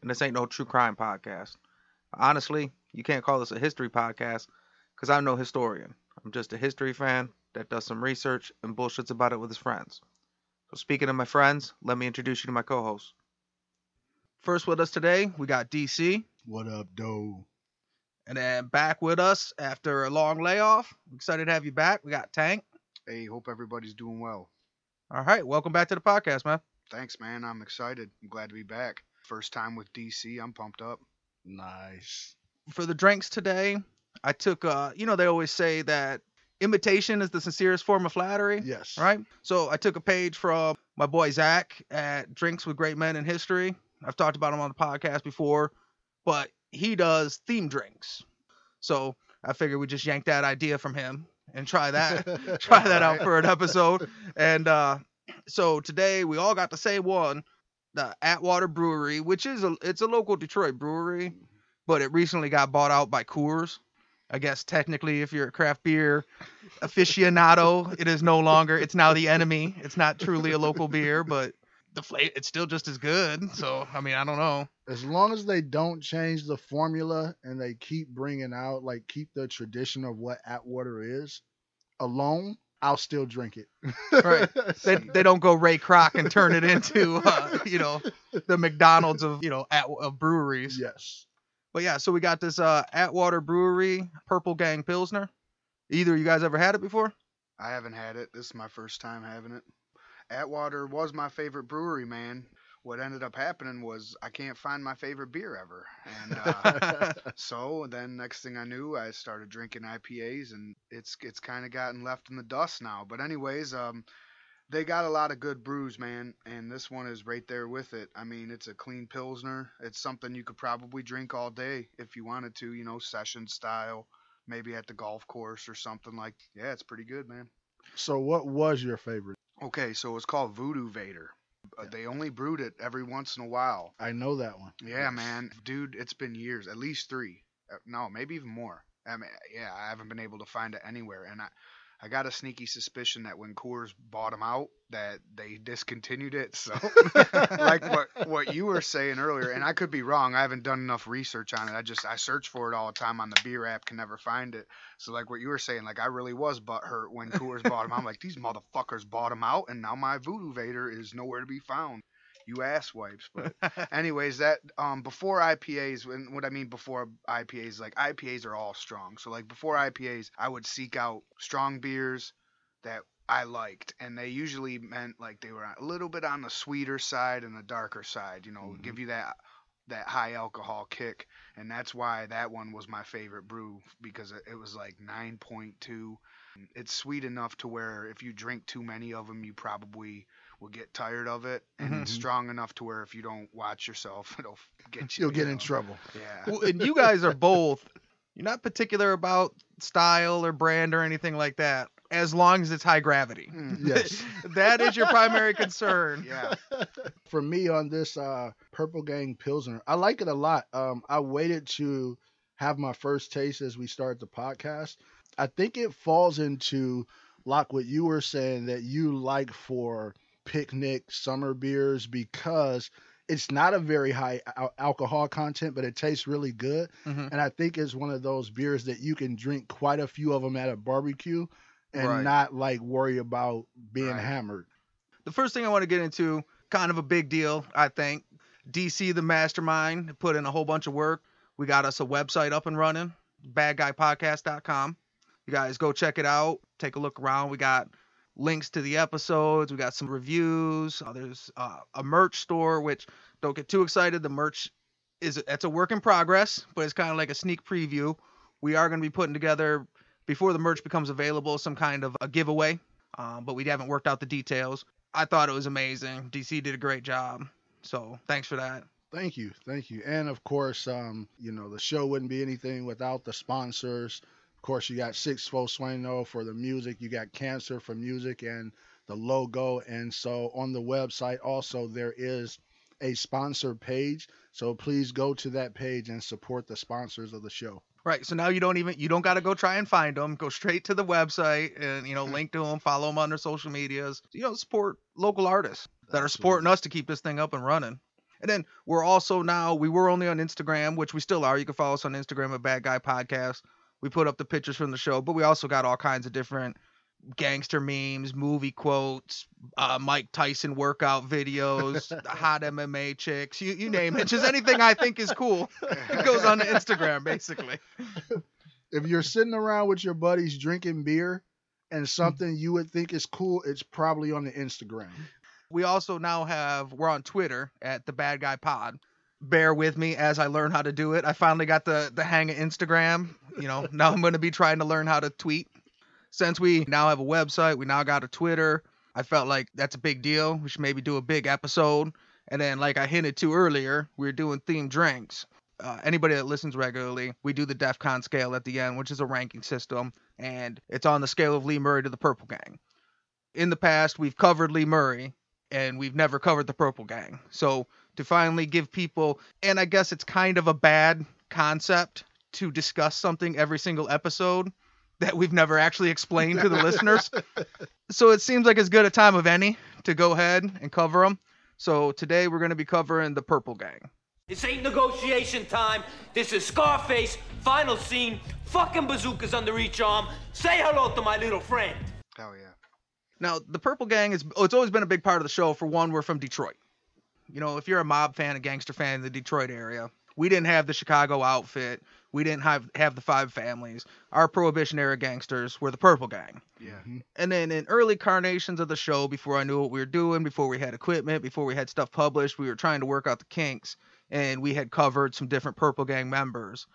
and this ain't no true crime podcast. Honestly, you can't call this a history podcast because I'm no historian. I'm just a history fan that does some research and bullshits about it with his friends. So, speaking of my friends, let me introduce you to my co hosts. First with us today, we got DC. What up, doe? And then back with us after a long layoff. I'm excited to have you back. We got Tank. Hey, hope everybody's doing well. All right, welcome back to the podcast, man. Thanks, man. I'm excited. I'm glad to be back. First time with DC. I'm pumped up. Nice. For the drinks today, I took uh, you know, they always say that imitation is the sincerest form of flattery. Yes. Right? So I took a page from my boy Zach at Drinks with Great Men in History. I've talked about him on the podcast before, but he does theme drinks. So I figured we just yank that idea from him and try that try that out for an episode. And uh so today we all got the same one, the Atwater Brewery, which is a it's a local Detroit brewery, mm-hmm. but it recently got bought out by Coors. I guess technically if you're a craft beer aficionado, it is no longer it's now the enemy. It's not truly a local beer, but the flavor it's still just as good. So, I mean, I don't know. as long as they don't change the formula and they keep bringing out like keep the tradition of what Atwater is alone, I'll still drink it. Right. They, they don't go Ray Kroc and turn it into uh, you know the McDonald's of you know at of breweries. yes. But yeah, so we got this uh Atwater Brewery Purple Gang Pilsner. Either you guys ever had it before? I haven't had it. This is my first time having it. Atwater was my favorite brewery, man. What ended up happening was I can't find my favorite beer ever. And uh, so then next thing I knew, I started drinking IPAs and it's it's kind of gotten left in the dust now. But anyways, um they got a lot of good brews, man, and this one is right there with it. I mean, it's a clean pilsner. It's something you could probably drink all day if you wanted to, you know, session style, maybe at the golf course or something like. Yeah, it's pretty good, man. So what was your favorite? Okay, so it's called Voodoo Vator. Uh, They only brewed it every once in a while. I know that one. Yeah, man, dude, it's been years, at least three. Uh, No, maybe even more. I mean, yeah, I haven't been able to find it anywhere, and I, I got a sneaky suspicion that when Coors bought them out, that they discontinued it. So, like what what you were saying earlier, and I could be wrong. I haven't done enough research on it. I just I search for it all the time on the beer app, can never find it. So, like what you were saying, like I really was butthurt when Coors bought them. I'm like, these motherfuckers bought them out, and now my Voodoo Vator is nowhere to be found. You ass wipes, but anyways, that um before IPAs, when what I mean before IPAs, like IPAs are all strong. So like before IPAs, I would seek out strong beers that I liked, and they usually meant like they were a little bit on the sweeter side and the darker side. You know, give you that that high alcohol kick, and that's why that one was my favorite brew because it, it was like 9.2. It's sweet enough to where if you drink too many of them, you probably will get tired of it, and Mhm. it's strong enough to where if you don't watch yourself, it'll get you. You'll get you in trouble. Yeah. Well, and you guys are both you're not particular about style or brand or anything like that as long as it's high gravity. Mm. Yes. that is your primary concern. Yeah. For me on this uh Purple Gang Pilsner, I like it a lot. Um I waited to have my first taste as we started the podcast. I think it falls into like what you were saying that you like for picnic summer beers because it's not a very high al- alcohol content, but it tastes really good. Mhm. And I think it's one of those beers that you can drink quite a few of them at a barbecue and Right. not like worry about being Right. hammered. The first thing I want to get into, kind of a big deal, I think. DC, the mastermind, put in a whole bunch of work. We got us a website up and running, badguypodcast.com. You guys go check it out, take a look around. We got links to the episodes, we got some reviews. Uh, there's uh, a merch store, which don't get too excited. The merch is it's a work in progress, but it's kind of like a sneak preview. We are going to be putting together before the merch becomes available some kind of a giveaway, um, but we haven't worked out the details. I thought it was amazing. DC did a great job, so thanks for that. Thank you, thank you, and of course, um, you know the show wouldn't be anything without the sponsors. Of course, you got Six Fo Sueno for the music, you got Cancer for music and the logo, and so on the website also there is a sponsor page. So please go to that page and support the sponsors of the show. Right. So now you don't even you don't got to go try and find them. Go straight to the website and you know Hmm. link to them, follow them on their social medias. You know, support local artists that are supporting us to keep this thing up and running. And then we're also now we were only on Instagram, which we still are. You can follow us on Instagram at Bad Guy Podcast. We put up the pictures from the show, but we also got all kinds of different gangster memes, movie quotes, uh, Mike Tyson workout videos, hot MMA chicks, you you name it. Just anything I think is cool It goes on the Instagram, basically. If you're sitting around with your buddies drinking beer and something you would think is cool, it's probably on the Instagram. We also now have we're on Twitter at the Bad Guy Pod. Bear with me as I learn how to do it. I finally got the the hang of Instagram. You know, now I'm going to be trying to learn how to tweet. Since we now have a website, we now got a Twitter. I felt like that's a big deal. We should maybe do a big episode. And then, like I hinted to earlier, we're doing themed drinks. Uh, anybody that listens regularly, we do the DEF CON scale at the end, which is a ranking system, and it's on the scale of Lee Murray to the Purple Gang. In the past, we've covered Lee Murray, and we've never covered the Purple Gang. So to finally give people, and I guess it's kind of a bad concept to discuss something every single episode that we've never actually explained to the listeners. So it seems like as good a time of any to go ahead and cover them. So today we're going to be covering the Purple Gang. This ain't negotiation time. This is Scarface, final scene, fucking bazookas under each arm. Say hello to my little friend. Hell yeah. Now, the Purple Gang is oh, it's always been a big part of the show. For one, we're from Detroit. You know, if you're a mob fan, a gangster fan in the Detroit area, we didn't have the Chicago outfit. We didn't have have the five families. Our Prohibition era gangsters were the Purple Gang. Yeah. Mm-hmm. And then in early carnations of the show, before I knew what we were doing, before we had equipment, before we had stuff published, we were trying to work out the kinks, and we had covered some different Purple Gang members.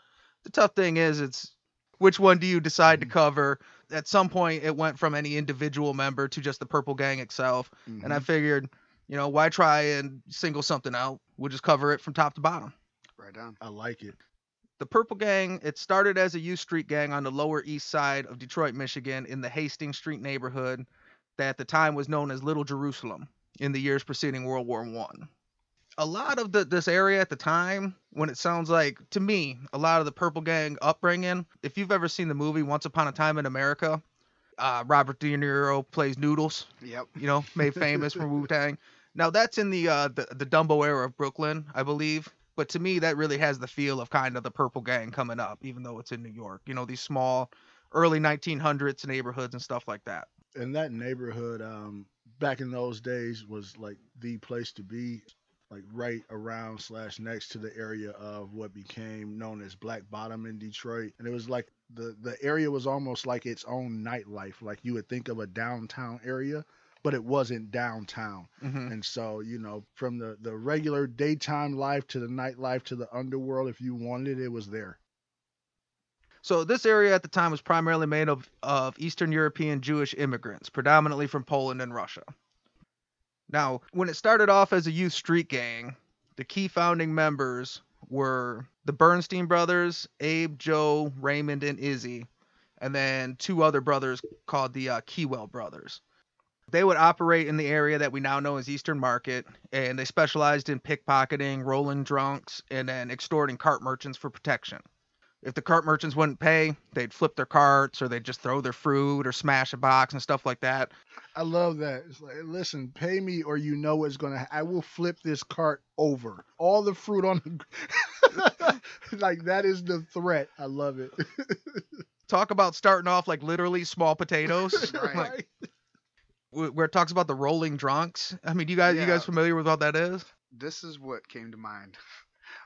The tough thing is, it's which one do you decide to mm-hmm. cover? At some point, it went from any individual member to just the Purple Gang itself, and I mm-hmm. figured, you know, why try and single something out? We'll just cover it from top to bottom. Right on. I like it. The Purple Gang, it started as a youth street gang on the Lower East Side of Detroit, Michigan, in the Hastings Street neighborhood that at the time was known as Little Jerusalem in the years preceding World War One. A lot of the, this area at the time, when it sounds like, to me, a lot of the Purple Gang upbringing, if you've ever seen the movie Once Upon a Time in America, uh, Robert De Niro plays Noodles, Yep. you know, made famous from Wu Tang. Now that's in the, uh, the the Dumbo era of Brooklyn, I believe. But to me, that really has the feel of kind of the Purple Gang coming up, even though it's in New York. You know, these small, early 1900s neighborhoods and stuff like that. And that neighborhood, um, back in those days, was like the place to be, like right around slash next to the area of what became known as Black Bottom in Detroit. And it was like the the area was almost like its own nightlife. Like you would think of a downtown area, but it wasn't downtown. hmm And so, you know, from the the regular daytime life to the nightlife to the underworld, if you wanted it, it was there. So this area at the time was primarily made of, of Eastern European Jewish immigrants, predominantly from Poland and Russia. Now, when it started off as a youth street gang, the key founding members were the Bernstein brothers, Abe, Joe, Raymond, and Izzy, and then two other brothers called the uh, Keywell brothers. They would operate in the area that we now know as Eastern Market, and they specialized in pickpocketing, rolling drunks, and then extorting cart merchants for protection if the cart merchants wouldn't pay, they'd flip their carts or they'd just throw their fruit or smash a box and stuff like that. I love that. It's like, listen, pay me or you know what's gonna. Ha- I will flip this cart over. All the fruit on the. like that is the threat. I love it. Talk about starting off like literally small potatoes, Right. like, where it talks about the rolling drunks. I mean, you guys, you guys familiar with what that is? This is what came to mind.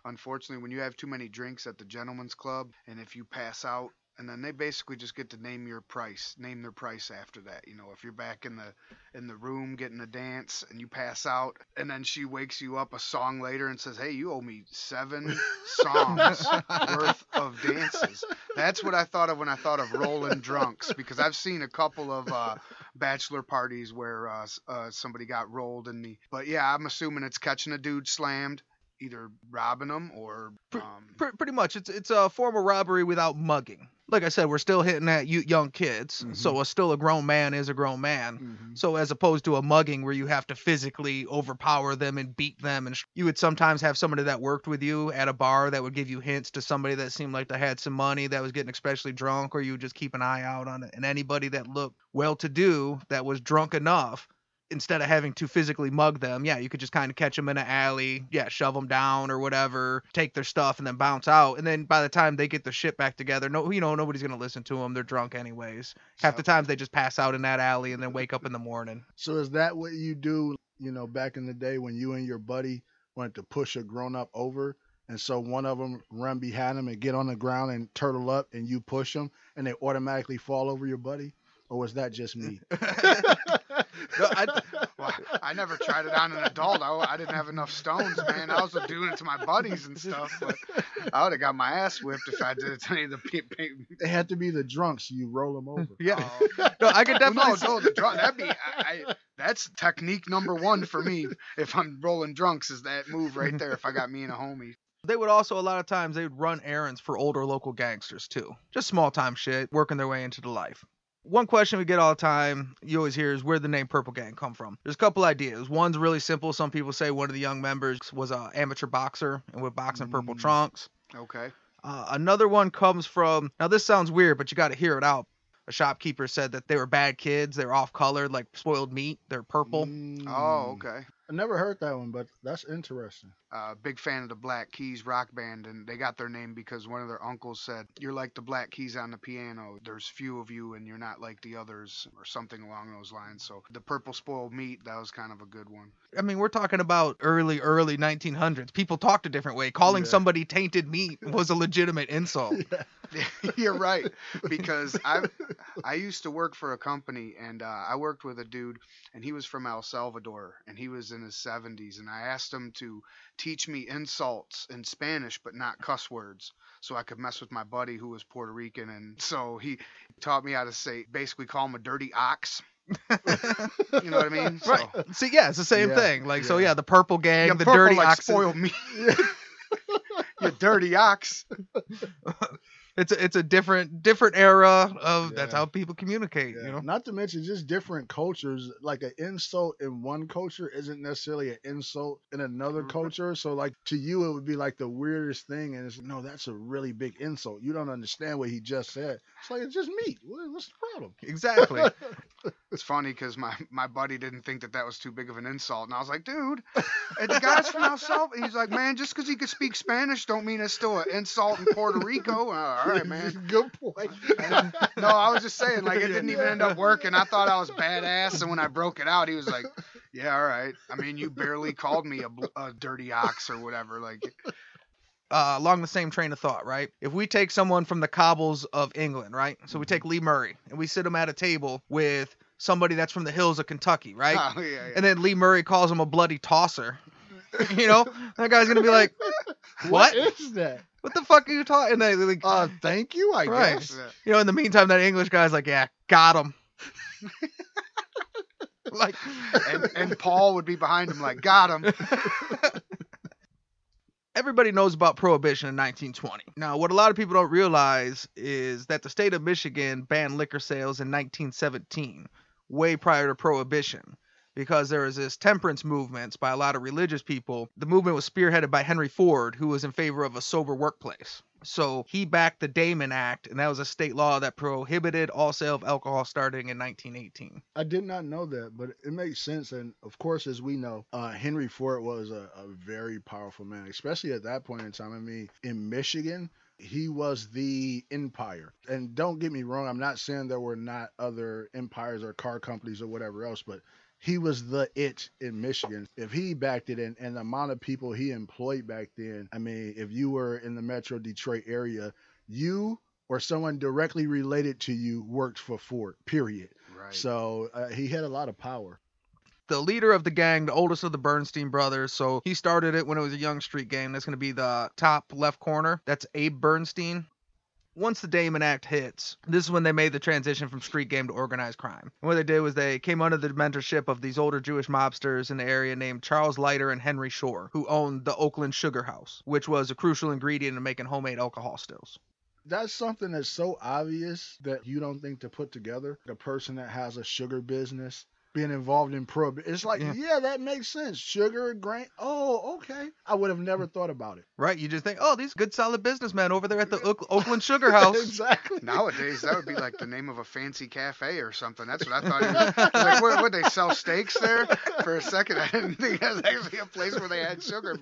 Unfortunately, when you have too many drinks at the gentleman's club, and if you pass out, and then they basically just get to name your price, name their price after that. You know, if you're back in the in the room getting a dance and you pass out, and then she wakes you up a song later and says, "Hey, you owe me seven songs worth of dances." That's what I thought of when I thought of rolling drunks because I've seen a couple of uh, bachelor parties where uh, uh, somebody got rolled in the. But yeah, I'm assuming it's catching a dude slammed either robbing them or um, Pre- pretty much, it's it's a form of robbery without mugging. Like I said, we're still hitting at you young kids, so a, still a grown man is a grown man. Mhm. So as opposed to a mugging where you have to physically overpower them and beat them, and sh- you would sometimes have somebody that worked with you at a bar that would give you hints to somebody that seemed like they had some money that was getting especially drunk, or you would just keep an eye out on it. And anybody that looked well-to-do that was drunk enough, instead of having to physically mug them, yeah, you could just kind of catch them in an alley, yeah, shove them down or whatever, take their stuff and then bounce out. And then by the time they get their shit back together, no, you know, nobody's gonna listen to them. They're drunk anyways. Half the times they just pass out in that alley and then wake up in the morning. So is that what you do? You know, back in the day when you and your buddy wanted to push a grown up over, and so one of them run behind him and get on the ground and turtle up, and you push them, and they automatically fall over your buddy, or was that just me? No, I- Well, I never tried it on an adult. I, I didn't have enough stones, man. I was doing it to my buddies and stuff, but I would have got my ass whipped if I did it to any of the people. They had to be the drunks. You roll them over. yeah. Oh. No, I could Well, definitely. no, see- no, the drunk. That'd be. I, I, that's technique number one for me. If I'm rolling drunks, is that move right there? If I got me and a homie. They would also a lot of times they would run errands for older local gangsters too. Just small time shit, working their way into the life. One question we get all the time, you always hear, is where the name Purple Gang come from. There's a couple ideas. One's really simple. Some people say one of the young members was a amateur boxer and would box in purple Mm. trunks. Okay. Uh, another one comes from now this sounds weird, but you got to hear it out. A shopkeeper said that they were bad kids. They're off colored, like spoiled meat. They're purple. Mm. Oh, okay. I never heard that one, but that's interesting. Uh, big fan of the Black Keys rock band, and they got their name because one of their uncles said, "You're like the Black Keys on the piano. There's few of you, and you're not like the others, or something along those lines." So the purple spoiled meat, that was kind of a good one. I mean, we're talking about early, early 1900s. People talked a different way. Calling Yeah. somebody tainted meat was a legitimate insult. you're right, because I I used to work for a company, and uh, I worked with a dude, and he was from El Salvador, and he was in his 70s, and I asked him to teach me insults in Spanish, but not cuss words, so I could mess with my buddy who was Puerto Rican, and so he taught me how to say, basically call him a dirty ox. you know what I mean? So, Right. See, yeah, it's the same Yeah, thing. Like, so yeah. yeah, the purple gang, Yeah, the purple dirty like oxen. spoiled meat. you dirty ox. It's a, it's a different different era of that's how people communicate. Yeah. You know. Not to mention just different cultures. Like an insult in one culture isn't necessarily an insult in another Right. culture. So like to you it would be like the weirdest thing, and it's no, that's a really big insult. You don't understand what he just said. It's like it's just meat. What- What's the problem? Exactly. It's funny because my, my buddy didn't think that that was too big of an insult, and I was like, dude, and the guy's from El Salvador. He's like, man, just because he could speak Spanish don't mean it's still an insult in Puerto Rico. All right, man. Good point. And, no, I was just saying, like, it didn't even end up working. I thought I was badass, and when I broke it out, he was like, yeah, all right. I mean, you barely called me a, a dirty ox or whatever. Like, uh, along the same train of thought, right? If we take someone from the cobbles of England, right? So we take Lee Murray and we sit him at a table with somebody that's from the hills of Kentucky, right? oh, yeah, yeah. And then Lee Murray calls him a bloody tosser. you know, that guy's gonna be like, "What? is that? What the fuck are you talking?" And they like, Uh, thank you. I Right. guess. Yeah. you know, in the meantime, that English guy's like, "Yeah, got him." like, And, and Paul would be behind him, like, got him. Everybody knows about prohibition in 1920. Now, what a lot of people don't realize is that the state of Michigan banned liquor sales in 1917, way prior to prohibition, because there was this temperance movement by a lot of religious people. The movement was spearheaded by Henry Ford, who was in favor of a sober workplace. So he backed the Damon Act, and that was a state law that prohibited all sale of alcohol starting in 1918. I did not know that, but it makes sense. And of course, as we know, uh, Henry Ford was a, a very powerful man, especially at that point in time. I mean, in Michigan, he was the empire. And don't get me wrong, I'm not saying there were not other empires or car companies or whatever else, but he was the it in Michigan. If he backed it in and the amount of people he employed back then, I mean, if you were in the metro Detroit area, you or someone directly related to you worked for Ford, period. Right. So uh, he had a lot of power. the leader of the gang, the oldest of the Bernstein brothers. So he started it when it was a young street gang. That's going to be the top left corner. That's Abe Bernstein. Once the Damon Act hits, this is when they made the transition from street game to organized crime. And what they did was they came under the mentorship of these older Jewish mobsters in the area named Charles Leiter and Henry Shorr, who owned the Oakland Sugar House, which was a crucial ingredient in making homemade alcohol stills. That's something that's so obvious that you don't think to put together. The person that has a sugar business being involved in prob it's like Yeah. yeah. that makes sense sugar grain oh okay i would have never mm. thought about it Right? You just think, oh, these good solid businessmen over there at the Oak- Oakland Sugar House. exactly Nowadays, that would be like the name of a fancy cafe or something. That's what I thought. It was. Like, what, would they sell steaks there? For a second, I didn't think that was actually a place where they had sugar.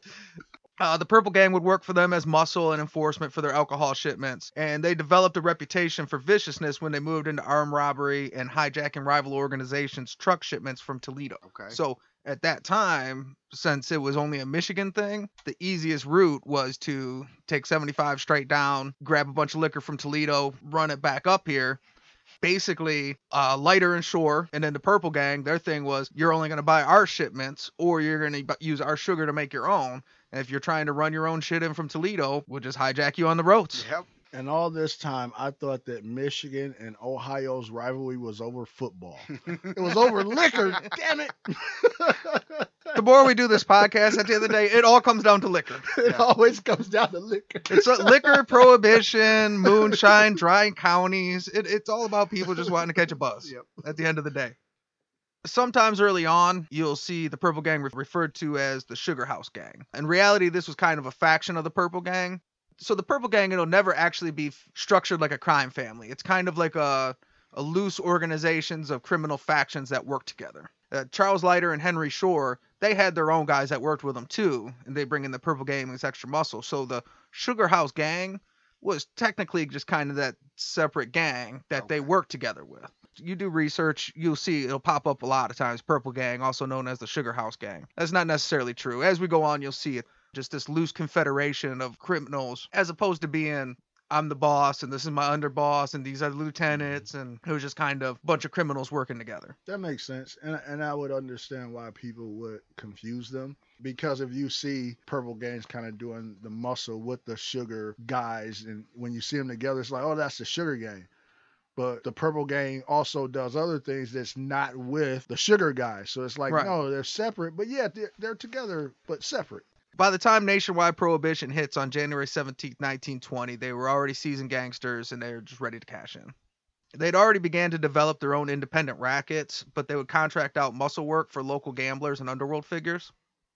Uh, the Purple Gang would work for them as muscle and enforcement for their alcohol shipments, and they developed a reputation for viciousness when they moved into armed robbery and hijacking rival organizations' truck shipments from Toledo. Okay. So at that time, since it was only a Michigan thing, the easiest route was to take 75 straight down, grab a bunch of liquor from Toledo, run it back up here. Basically, uh, Leiter and Shorr, and then the Purple Gang, their thing was you're only going to buy our shipments or you're going to use our sugar to make your own. And if you're trying to run your own shit in from Toledo, we'll just hijack you on the roads. Yep. and all this time i thought that michigan and ohio's rivalry was over football it was over liquor damn it The more we do this podcast, at the end of the day, it all comes down to liquor. it Yeah. always comes down to liquor It's a liquor prohibition, moonshine, dry counties. It, it's all about people just wanting to catch a buzz Yep. at the end of the day. Sometimes early on, you'll see the Purple Gang re- referred to as the Sugar House Gang. In reality, this was kind of a faction of the Purple Gang. So the Purple Gang, it'll never actually be f- structured like a crime family. It's kind of like a, a loose organizations of criminal factions that work together. Uh, Charles Leiter and Henry Shorr, they had their own guys that worked with them too, and they bring in the Purple Gang as extra muscle. So the Sugar House Gang was technically just kind of that separate gang that they Okay. worked together with. You do research, you'll see it'll pop up a lot of times. Purple Gang, also known as the Sugar House Gang. That's not necessarily true. As we go on, you'll see it just this loose confederation of criminals, as opposed to being I'm the boss and this is my underboss and these are the lieutenants mm-hmm. and it was just kind of a bunch of criminals working together. That makes sense, and and I would understand why people would confuse them because if you see Purple Gangs kind of doing the muscle with the Sugar guys, and when you see them together, it's like, oh, that's the Sugar Gang. But the Purple Gang also does other things that's not with the Sugar guys, so it's like, Right. no, they're separate, but yeah, they're, they're together but separate. By the time nationwide prohibition hits on January 17, 1920, they were already seasoned gangsters and they were just ready to cash in. They'd already began to develop their own independent rackets, but they would contract out muscle work for local gamblers and underworld figures.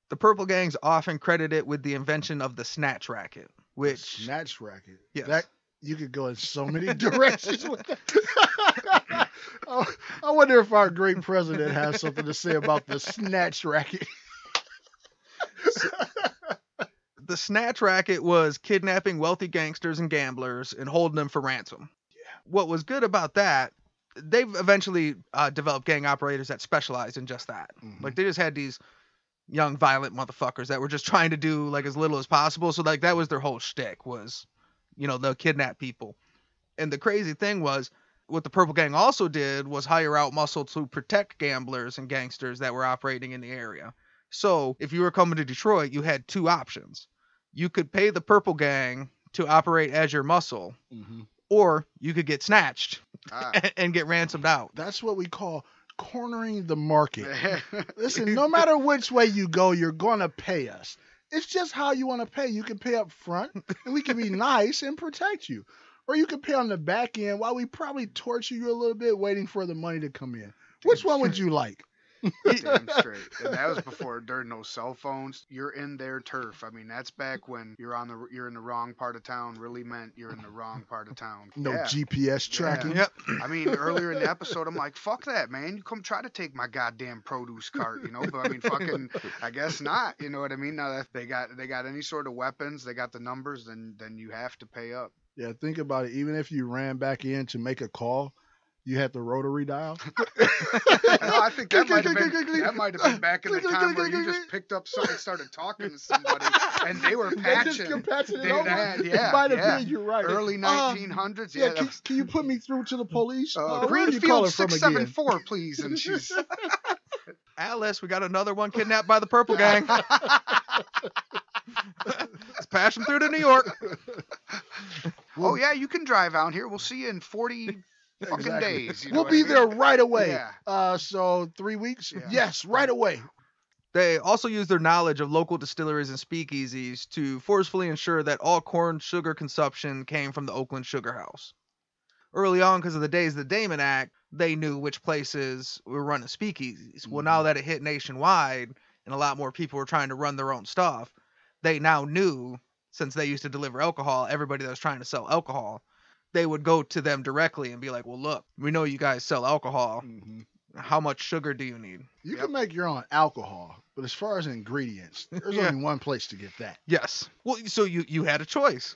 The Purple Gangs often credit it with the invention of the snatch racket, which Snatch racket. Yes. That you could go in so many directions with that. I I wonder if our great president has something to say about the snatch racket. the snatch racket was kidnapping wealthy gangsters and gamblers and holding them for ransom. Yeah. What was good about that, they've eventually uh, developed gang operators that specialized in just that. Mhm. Like they just had these young violent motherfuckers that were just trying to do like as little as possible. So like that was their whole shtick was, you know, they'll kidnap people. And the crazy thing was what the Purple Gang also did was hire out muscle to protect gamblers and gangsters that were operating in the area. So if you were coming to Detroit, you had two options. You could pay the Purple Gang to operate as your muscle, Mhm. or you could get snatched Ah. and get ransomed out. That's what we call cornering the market. Listen, no matter which way you go, you're going to pay us. It's just how you want to pay. You can pay up front, and we can be nice and protect you. Or you can pay on the back end while we probably torture you a little bit waiting for the money to come in. Which one would you like? Damn straight. And that was before there were no cell phones. You're in their turf. I mean, that's back when you're on the you're in the wrong part of town. Really meant you're in the wrong part of town. No yeah. GPS tracking. Yep. I mean, earlier in the episode, I'm like, "Fuck that, man! You come try to take my goddamn produce cart, you know?" But I mean, fucking, I guess not. You know what I mean? Now that they got they got any sort of weapons, they got the numbers, then then you have to pay up. Yeah, think about it. Even if you ran back in to make a call, you had the rotary dial. No, I think that might have been that might have been back in the time where you just picked up something, started talking to somebody, and they were They patching. kept patching it They over. had- yeah, it might have yeah. been. You're right. Early Uh, 1900s, yeah, yeah. can, can you put me through to the police? uh, Uh, you Greenfield calling from again? please. And she's Alice, we got another one kidnapped by the Purple Gang. Let's pass them through to New York. oh yeah, you can drive out here. We'll see you in 40 fucking Exactly. days. you know we'll what be I mean? there right away. Yeah. Uh, so three weeks. Yeah. Yes, right away. They also use their knowledge of local distilleries and speakeasies to forcefully ensure that all corn sugar consumption came from the Oakland Sugar House. Early on, because of the Days of the Damon Act, they knew which places were running speakeasies. Well, now that it hit nationwide and a lot more people were trying to run their own stuff, they now knew, since they used to deliver alcohol, everybody that was trying to sell alcohol, they would go to them directly and be like, well, look, we know you guys sell alcohol. Mhm. How much sugar do you need? You Yep. can make your own alcohol, but as far as ingredients, there's Yeah. only one place to get that. Yes. Well, so you you had a choice.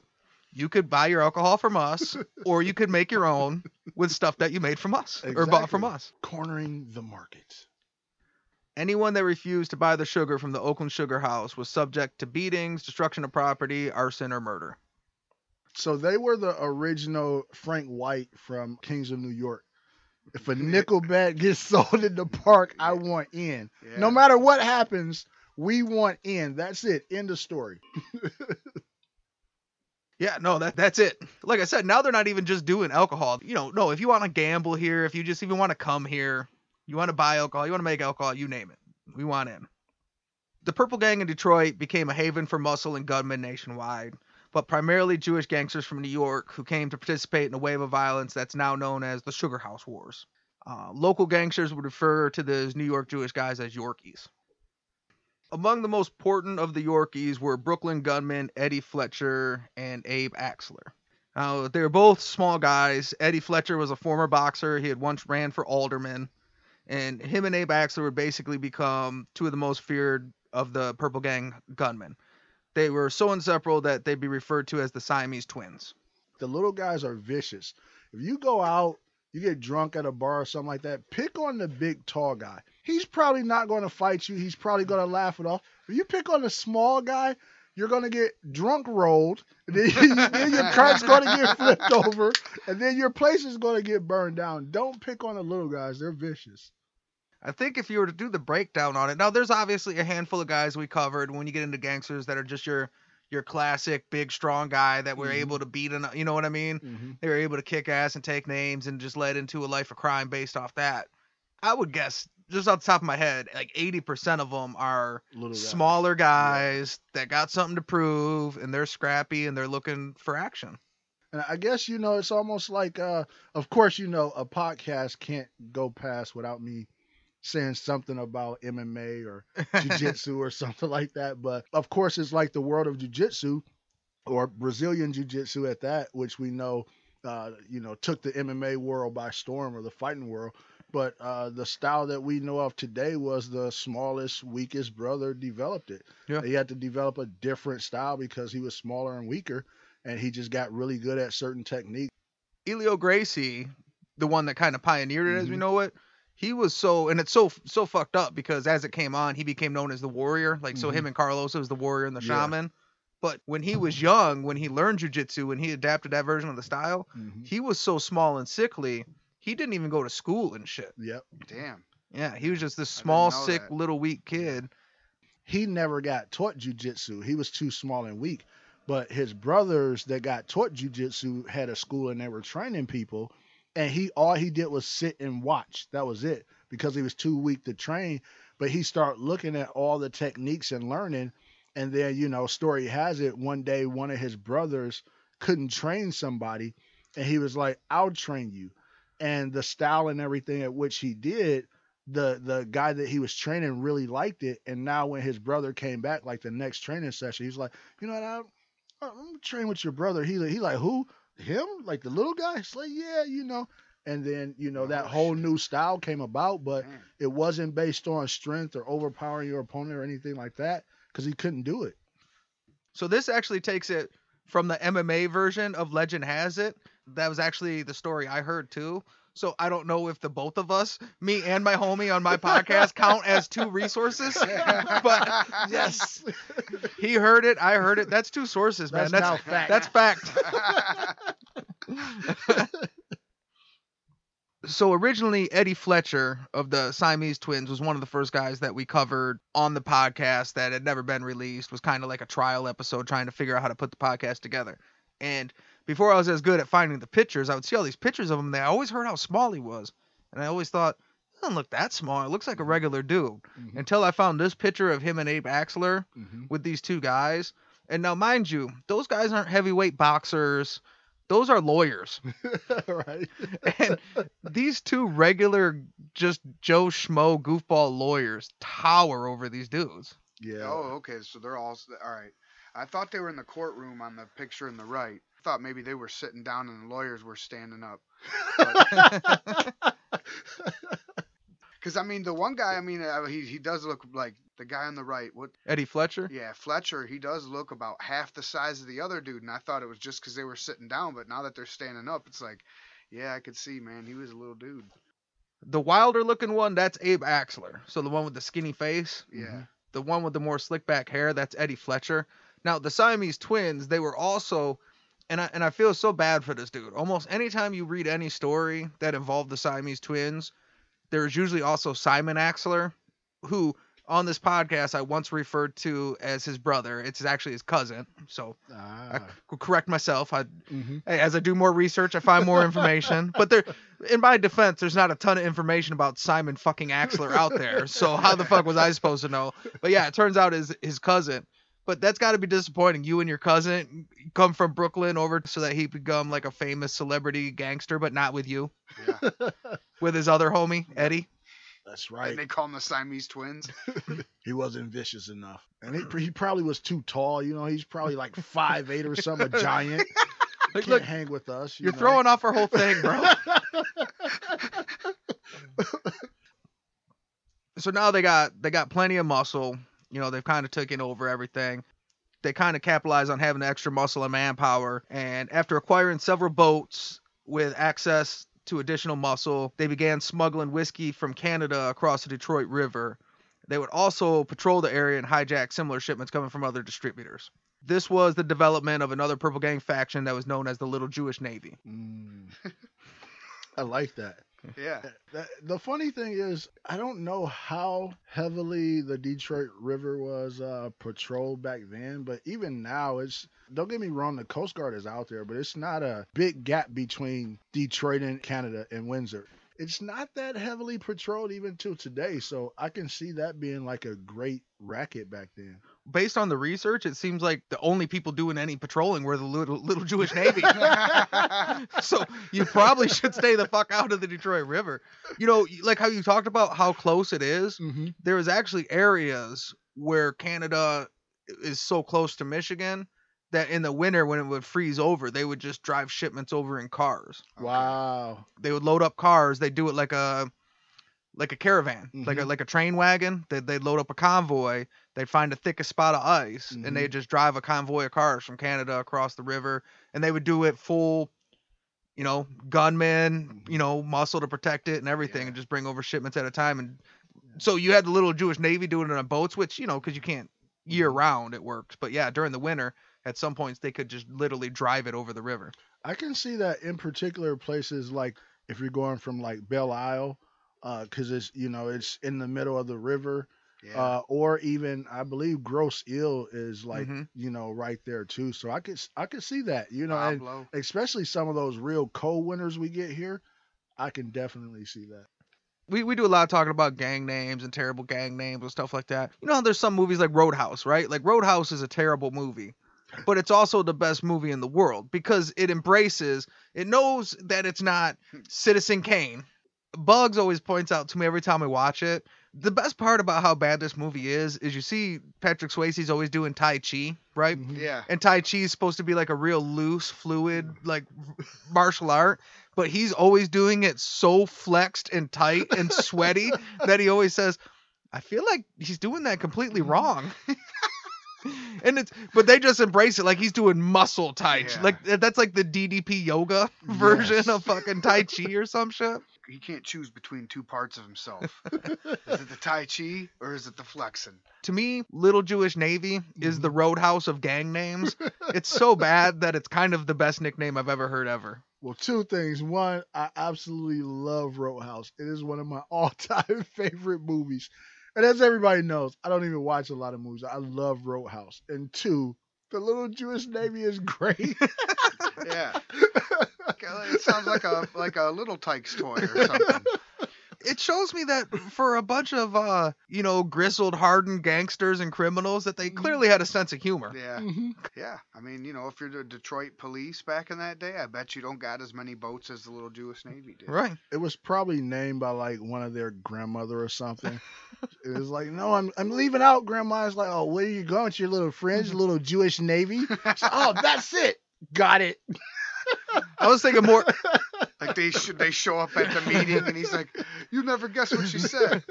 You could buy your alcohol from us, or you could make your own with stuff that you made from us or bought from us. Cornering the market. Anyone that refused to buy the sugar from the Oakland Sugar House was subject to beatings, destruction of property, arson, or murder. So they were the original Frank White from Kings of New York. If a nickel nickelback gets sold in the park, I want in. Yeah. No matter what happens, we want in. That's it. End of story. Yeah, no, that that's it. Like I said, now they're not even just doing alcohol. You know, no, if you want to gamble here, if you just even want to come here, you want to buy alcohol, you want to make alcohol, you name it. We want in. The Purple Gang in Detroit became a haven for muscle and gunmen nationwide, but primarily Jewish gangsters from New York who came to participate in a wave of violence that's now known as the Sugar House Wars. Uh, local gangsters would refer to those New York Jewish guys as Yorkies. Among the most important of the Yorkies were Brooklyn gunmen Eddie Fletcher and Abe Axler. They were both small guys. Eddie Fletcher was a former boxer. He had once ran for alderman. And him and Abe Axler would basically become two of the most feared of the Purple Gang gunmen. They were so inseparable that they'd be referred to as the Siamese twins. The little guys are vicious. If you go out, you get drunk at a bar or something like that, pick on the big tall guy. He's probably not going to fight you. He's probably going to laugh it off. If you pick on the small guy, you're going to get drunk rolled. Then, then your cart's going to get flipped over. And then your place is going to get burned down. Don't pick on the little guys. They're vicious. I think if you were to do the breakdown on it, now there's obviously a handful of guys we covered when you get into gangsters that are just your your classic big strong guy that were Mhm. able to beat an, you know what I mean? Mm-hmm. They were able to kick ass and take names and just led into a life of crime based off that. I would guess just off the top of my head, like 80% of them are guys. smaller guys that got something to prove and they're scrappy and they're looking for action. And I guess you know it's almost like uh of course you know a podcast can't go past without me saying something about MMA or jiu-jitsu or something like that, but of course it's like the world of jiu-jitsu or Brazilian jiu-jitsu at that, which we know uh you know took the MMA world by storm or the fighting world. But uh, the style that we know of today was the smallest, weakest brother developed it. Yeah. He had to develop a different style because he was smaller and weaker, and he just got really good at certain techniques. Helio Gracie, the one that kind of pioneered it as we Mhm. know it, he was so and it's so so fucked up because as it came on, he became known as the warrior. Like so, Mhm. him and Carlos was the warrior and the Yeah. shaman. But when he was young, when he learned jujitsu and he adapted that version of the style, Mhm. he was so small and sickly, he didn't even go to school and shit. Yep. Damn. Yeah, he was just this small, sick, that. little, weak kid. He never got taught jujitsu. He was too small and weak. But his brothers that got taught jujitsu had a school and they were training people. And he all he did was sit and watch. That was it because he was too weak to train. But he started looking at all the techniques and learning. And then, you know, story has it one day one of his brothers couldn't train somebody. And he was like, I'll train you. And the style and everything at which he did, the the guy that he was training really liked it. And now when his brother came back, like the next training session, he's like, you know what, I'm, I'm gonna train with your brother. He he like who? Him? Like the little guy? It's like yeah, you know. And then you know that Oh, whole new style came about, but Man. it wasn't based on strength or overpowering your opponent or anything like that because he couldn't do it. So this actually takes it from the MMA version of Legend Has It. That was actually the story I heard too. So I don't know if the both of us, me and my homie on my podcast, count as two resources. but Yes, he heard it, I heard it. That's two sources, man. That's That's fact. that's fact. so originally Eddie Fletcher of the Siamese twins was one of the first guys that we covered on the podcast that had never been released was kind of like a trial episode trying to figure out how to put the podcast together and before I was as good at finding the pictures, I would see all these pictures of him. And I always heard how small he was, and I always thought, he doesn't look that small. It looks like a regular dude. Mhm. Until I found this picture of him and Abe Axler Mhm. with these two guys. And now, mind you, those guys aren't heavyweight boxers. Those are lawyers. right. And these two regular, just Joe Schmo goofball lawyers tower over these dudes. yeah. Oh, okay. So they're all all right. I thought they were in the courtroom on the picture in the right. Thought maybe they were sitting down and the lawyers were standing up. Because I mean, the one guy, I mean, uh, he he does look like the guy on the right. What? Eddie Fletcher. Yeah, Fletcher. He does look about half the size of the other dude, and I thought it was just because they were sitting down. But now that they're standing up, it's like, yeah, I could see, man. He was a little dude. The wilder looking one, that's Abe Axler. So the one with the skinny face. Yeah. The one with the more slick back hair, that's Eddie Fletcher. Now the Siamese twins, they were also and I and I feel so bad for this dude. Almost anytime you read any story that involved the Siamese twins, there's usually also Simon Axler, who on this podcast I once referred to as his brother. It's actually his cousin. So I Ah. could correct myself. I hmm as I do more research, I find more information. but there, in my defense, there's not a ton of information about Simon fucking Axler out there. So how the fuck was I supposed to know? But yeah, it turns out is his cousin. But that's got to be disappointing. You and your cousin come from Brooklyn over so that he become like a famous celebrity gangster, but not with you, Yeah. with his other homie Eddie. That's right. And they call him the Siamese twins. He wasn't vicious enough, and he, he probably was too tall. You know, he's probably like five eight or something, a giant. Like, Can't look, hang with us. you you're know? throwing off our whole thing, bro. so now they got they got plenty of muscle. You know, they've kind of taken over everything. They kind of capitalize on having the extra muscle and manpower. And after acquiring several boats with access to additional muscle, they began smuggling whiskey from Canada across the Detroit River. They would also patrol the area and hijack similar shipments coming from other distributors. This was the development of another Purple Gang faction that was known as the Little Jewish Navy. Mm. I like that. Yeah. The funny thing is, I don't know how heavily the Detroit River was uh, patrolled back then, but even now, it's don't get me wrong, the Coast Guard is out there, but it's not a big gap between Detroit and Canada and Windsor. It's not that heavily patrolled even till today, so I can see that being like a great racket back then. Based on the research, it seems like the only people doing any patrolling were the little, little Jewish Navy. so you probably should stay the fuck out of the Detroit River. You know, like how you talked about how close it is. Mm-hmm. There was actually areas where Canada is so close to Michigan that in the winter when it would freeze over, they would just drive shipments over in cars. Wow. They would load up cars. They do it like a like a caravan, like a Mhm. like a train wagon. They they'd load up a convoy. They'd find the thickest spot of ice, Mhm. and they'd mm-hmm. just drive a convoy of cars from Canada across the river, and they would do it full, you know, gunmen, you know, mm-hmm. muscle to protect it and everything, Yeah. and just bring over shipments at a time. And so you had the little Jewish Navy doing it on boats, which you know, because you can't year mm-hmm. round it works. But yeah, during the winter, at some points they could just literally drive it over the river. I can see that in particular places like if you're going from like Belle Isle, uh, because it's you know it's in the middle of the river, Yeah. uh, or even I believe Grosse Ile is like Mhm. you know right there too. So I could I could see that you know, and especially some of those real cold winters we get here, I can definitely see that. we, we do a lot of talking about gang names and terrible gang names and stuff like that. You know, there's some movies like Roadhouse, right? Like Roadhouse is a terrible movie, but it's also the best movie in the world because it embraces, it knows that it's not Citizen Kane. Bugs always points out to me every time I watch it. The best part about how bad this movie is is you see Patrick Swayze's always doing Tai Chi, right? Mhm. Yeah. and Tai Chi is supposed to be like a real loose, fluid, like martial art, but he's always doing it so flexed and tight and sweaty that he always says, "I feel like he's doing that completely wrong." and it's but they just embrace it like he's doing muscle tai chi. Yeah. Like that's like the DDP yoga version Yes. of fucking Tai Chi or some shit. He can't choose between two parts of himself. is it the Tai Chi or is it the flexing? To me, Little Jewish Navy is the mm-hmm. roadhouse of gang names. it's so bad that it's kind of the best nickname I've ever heard ever. Well, two things. One, I absolutely love Roadhouse. It is one of my all-time favorite movies. And as everybody knows, I don't even watch a lot of movies. I love Roadhouse. And two, The little Jewish Navy is great. Yeah. it sounds like a like a Little Tikes toy or something. It shows me that for a bunch of uh, you know, grizzled, hardened gangsters and criminals, that they clearly had a sense of humor. Yeah. Mhm. Yeah. I mean, you know, if you're the Detroit police back in that day, I bet you don't got as many boats as the little Jewish Navy did. Right. It was probably named by like one of their grandmother or something. it was like, no, I'm I'm leaving out. Grandma's like, oh, where are you going? To your little friends, little Jewish Navy. So, oh, that's it. Got it. I was thinking more. Like they should they show up at the meeting and he's like, You never guess what she said.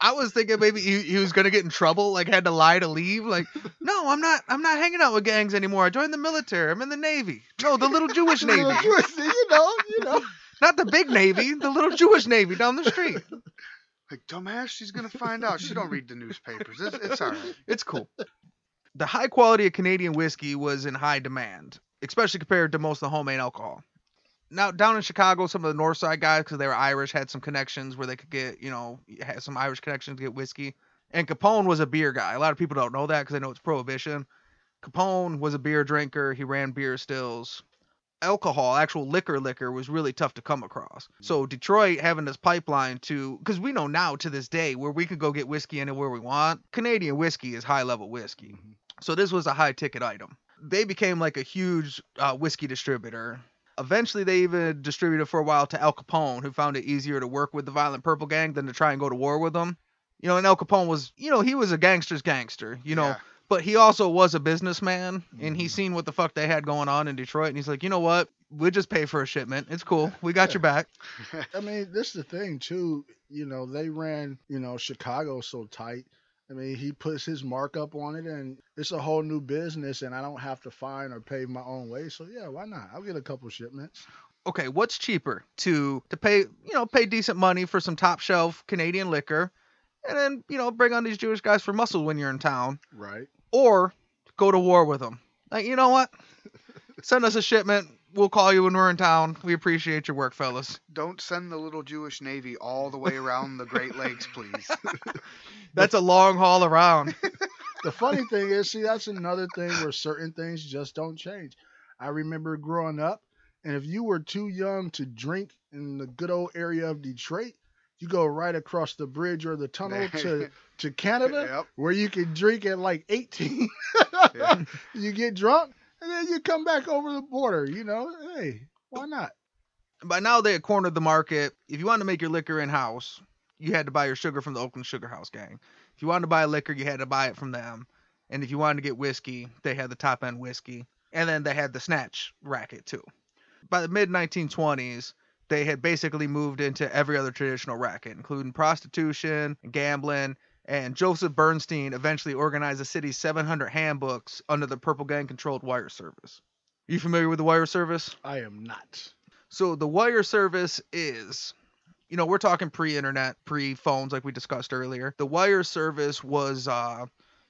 I was thinking maybe he, he was gonna get in trouble, like had to lie to leave. Like, no, I'm not. I'm not hanging out with gangs anymore. I joined the military. I'm in the navy. No, the little Jewish Little navy, Jewish, you know, you know. not the big navy. The little Jewish navy down the street. Like, dumbass, she's gonna find out. She don't read the newspapers. It's, it's all right. It's cool. The high quality of Canadian whiskey was in high demand, especially compared to most of the homemade alcohol. Now, down in Chicago, some of the North Side guys, because they were Irish, had some connections where they could get, you know, had some Irish connections to get whiskey. And Capone was a beer guy. A lot of people don't know that because they know it's prohibition. Capone was a beer drinker. He ran beer stills. Alcohol, actual liquor, liquor was really tough to come across. So Detroit having this pipeline to, because we know now to this day where we could go get whiskey anywhere we want. Canadian whiskey is high level whiskey. Mm-hmm. So this was a high ticket item. They became like a huge uh, whiskey distributor. Eventually, they even distributed for a while to Al Capone, who found it easier to work with the Violent Purple Gang than to try and go to war with them. You know, and Al Capone was, you know, he was a gangster's gangster, you know, Yeah. but he also was a businessman, and he seen what the fuck they had going on in Detroit, and he's like, you know what? We'll just pay for a shipment. It's cool. We got your back. I mean, this is the thing too. You know, they ran, you know, Chicago so tight. I mean, he puts his markup on it, and it's a whole new business, and I don't have to find or pay my own way. So yeah, why not? I'll get a couple shipments. okay, what's cheaper to to pay you know pay decent money for some top shelf Canadian liquor, and then you know bring on these Jewish guys for muscle when you're in town, Right. or go to war with them? Like you know what? Send us a shipment. We'll call you when we're in town. We appreciate your work, fellas. Don't send the little Jewish Navy all the way around the Great Lakes, please. That's a long haul around. The funny thing is, see, that's another thing where certain things just don't change. I remember growing up, and if you were too young to drink in the good old area of Detroit, you go right across the bridge or the tunnel to, to Canada, Yep. where you can drink at like 18. Yeah. you get drunk, and then you come back over the border. You know, hey, why not? By now they had cornered the market. If you wanted to make your liquor in house, you had to buy your sugar from the Oakland Sugar House gang. If you wanted to buy liquor, you had to buy it from them. And if you wanted to get whiskey, they had the top end whiskey. And then they had the snatch racket too. By the mid 1920s, they had basically moved into every other traditional racket, including prostitution, gambling, and Joseph Bernstein eventually organized the city's 700 handbooks under the Purple Gang controlled wire service. You familiar with the wire service? I am not. So the wire service is, you know, we're talking pre-internet, pre-phones, like we discussed earlier. The wire service was, uh,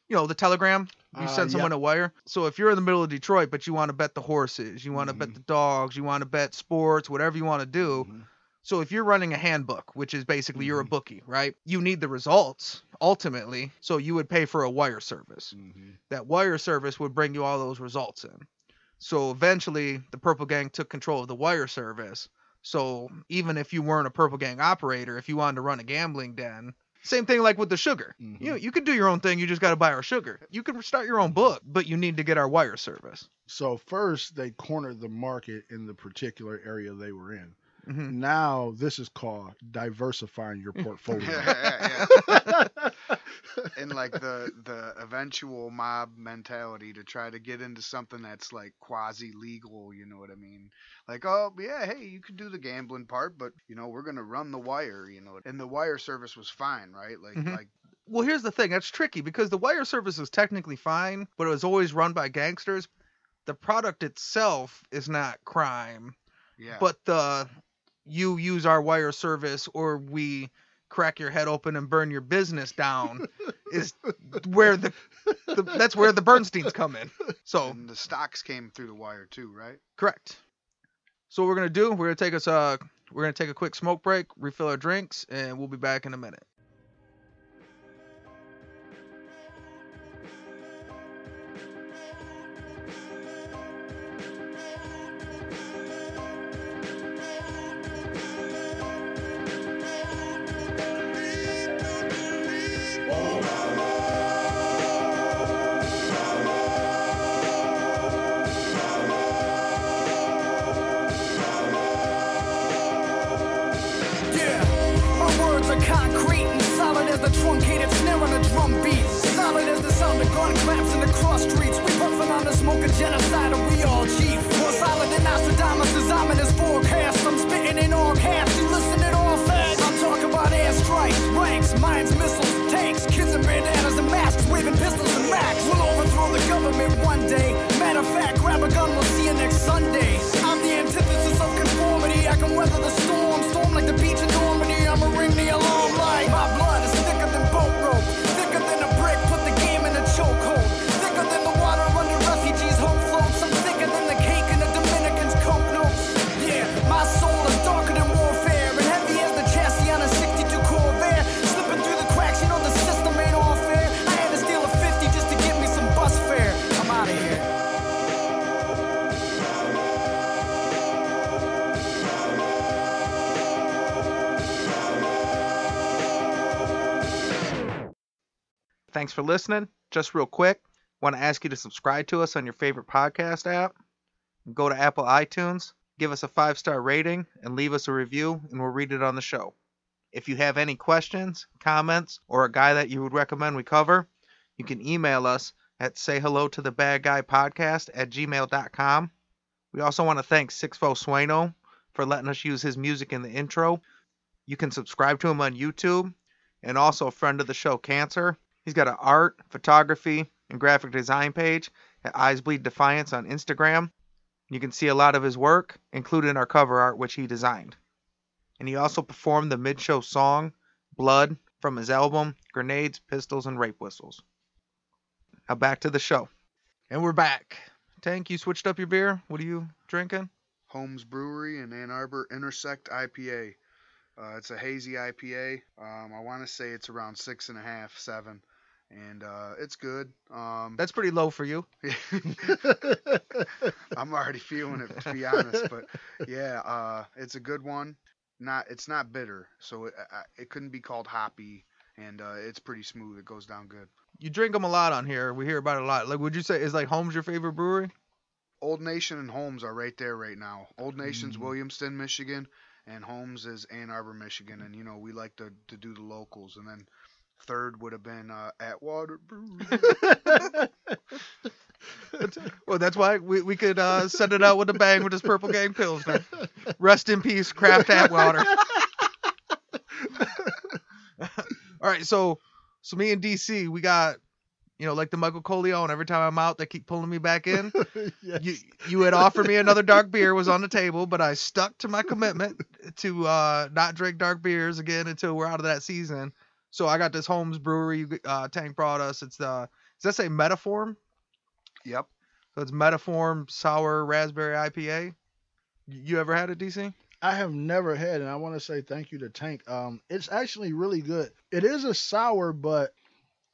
you know, the telegram. You Uh, send someone yeah. a wire. So if you're in the middle of Detroit, but you want to bet the horses, you want to bet Mhm. the dogs, you want to bet sports, whatever you want to do. Mhm. So if you're running a handbook, which is basically you're a Mhm. bookie, right? You need the results ultimately. So you would pay for a wire service Mhm. that wire service would bring you all those results in. So eventually, the Purple Gang took control of the wire service. So even if you weren't a Purple Gang operator, if you wanted to run a gambling den, same thing like with the sugar. You Mhm. you could do your own thing. You just got to buy our sugar. You can start your own book, but you need to get our wire service. So first they cornered the market in the particular area they were in. Hmm Now this is called diversifying your portfolio. Yeah, and like the the eventual mob mentality to try to get into something that's like quasi legal, you know what I mean? Like, oh yeah, hey, you can do the gambling part, but you know, we're gonna run the wire, you know. And the wire service was fine, right? Like Mhm. like Well, here's the thing. That's tricky because the wire service is technically fine, but it was always run by gangsters. The product itself is not crime. yeah. but the you use our wire service or we crack your head open and burn your business down is where the, the that's where the Bernsteins come in. So and the stocks came through the wire too, right? correct. So what we're gonna do, we're gonna take us uh we're gonna take a quick smoke break, refill our drinks, and we'll be back in a minute. Listening. Just real quick, want to ask you to subscribe to us on your favorite podcast app. Go to Apple iTunes, give us a five star rating, and leave us a review, and we'll read it on the show. If you have any questions, comments, or a guy that you would recommend we cover, you can email us at say hello to the bad guy podcast at gmail.com. We also want to thank Sixfo Sueno for letting us use his music in the intro. You can subscribe to him on YouTube, and also a friend of the show, Cancer. He's got an art, photography, and graphic design page at Eyes Bleed Defiance on Instagram. You can see a lot of his work, including our cover art, which he designed. And he also performed the mid show song, Blood, from his album, Grenades, Pistols, and Rape Whistles. Now back to the show. And we're back. Tank, you switched up your beer. What are you drinking? Homes Brewery in Ann Arbor Intersect IPA. Uh, it's a hazy IPA. Um, I want to say it's around six and a half, seven, and uh, it's good. Um, That's pretty low for you. I'm already feeling it to be honest, but yeah, uh, it's a good one. Not, it's not bitter, so it, I, it couldn't be called hoppy, and uh, it's pretty smooth. It goes down good. You drink them a lot on here. We hear about it a lot. Like, would you say is like Homes your favorite brewery? Old Nation and Homes are right there right now. Old Nation's Mm. Williamston, Michigan, and Homes is Ann Arbor, Michigan. And you know we like to, to do the locals. And then third would have been uh, Atwater Brewery. Well, that's why we, we could uh, send it out with a bang with this Purple Gang Pilsner. Rest in peace, Craft Atwater. All right, so so me and DC, we got you know like the Michael Corleone. Every time I'm out, they keep pulling me back in. Yes. You you had offered me another dark beer was on the table, but I stuck to my commitment to uh, not drink dark beers again until we're out of that season. So I got this Homes Brewery uh, Tank brought us. It's the does that say Metaform? yep. So it's Metaform Sour Raspberry IPA. You ever had it, DC? I have never had, and I want to say thank you to Tank. Um, it's actually really good. It is a sour, but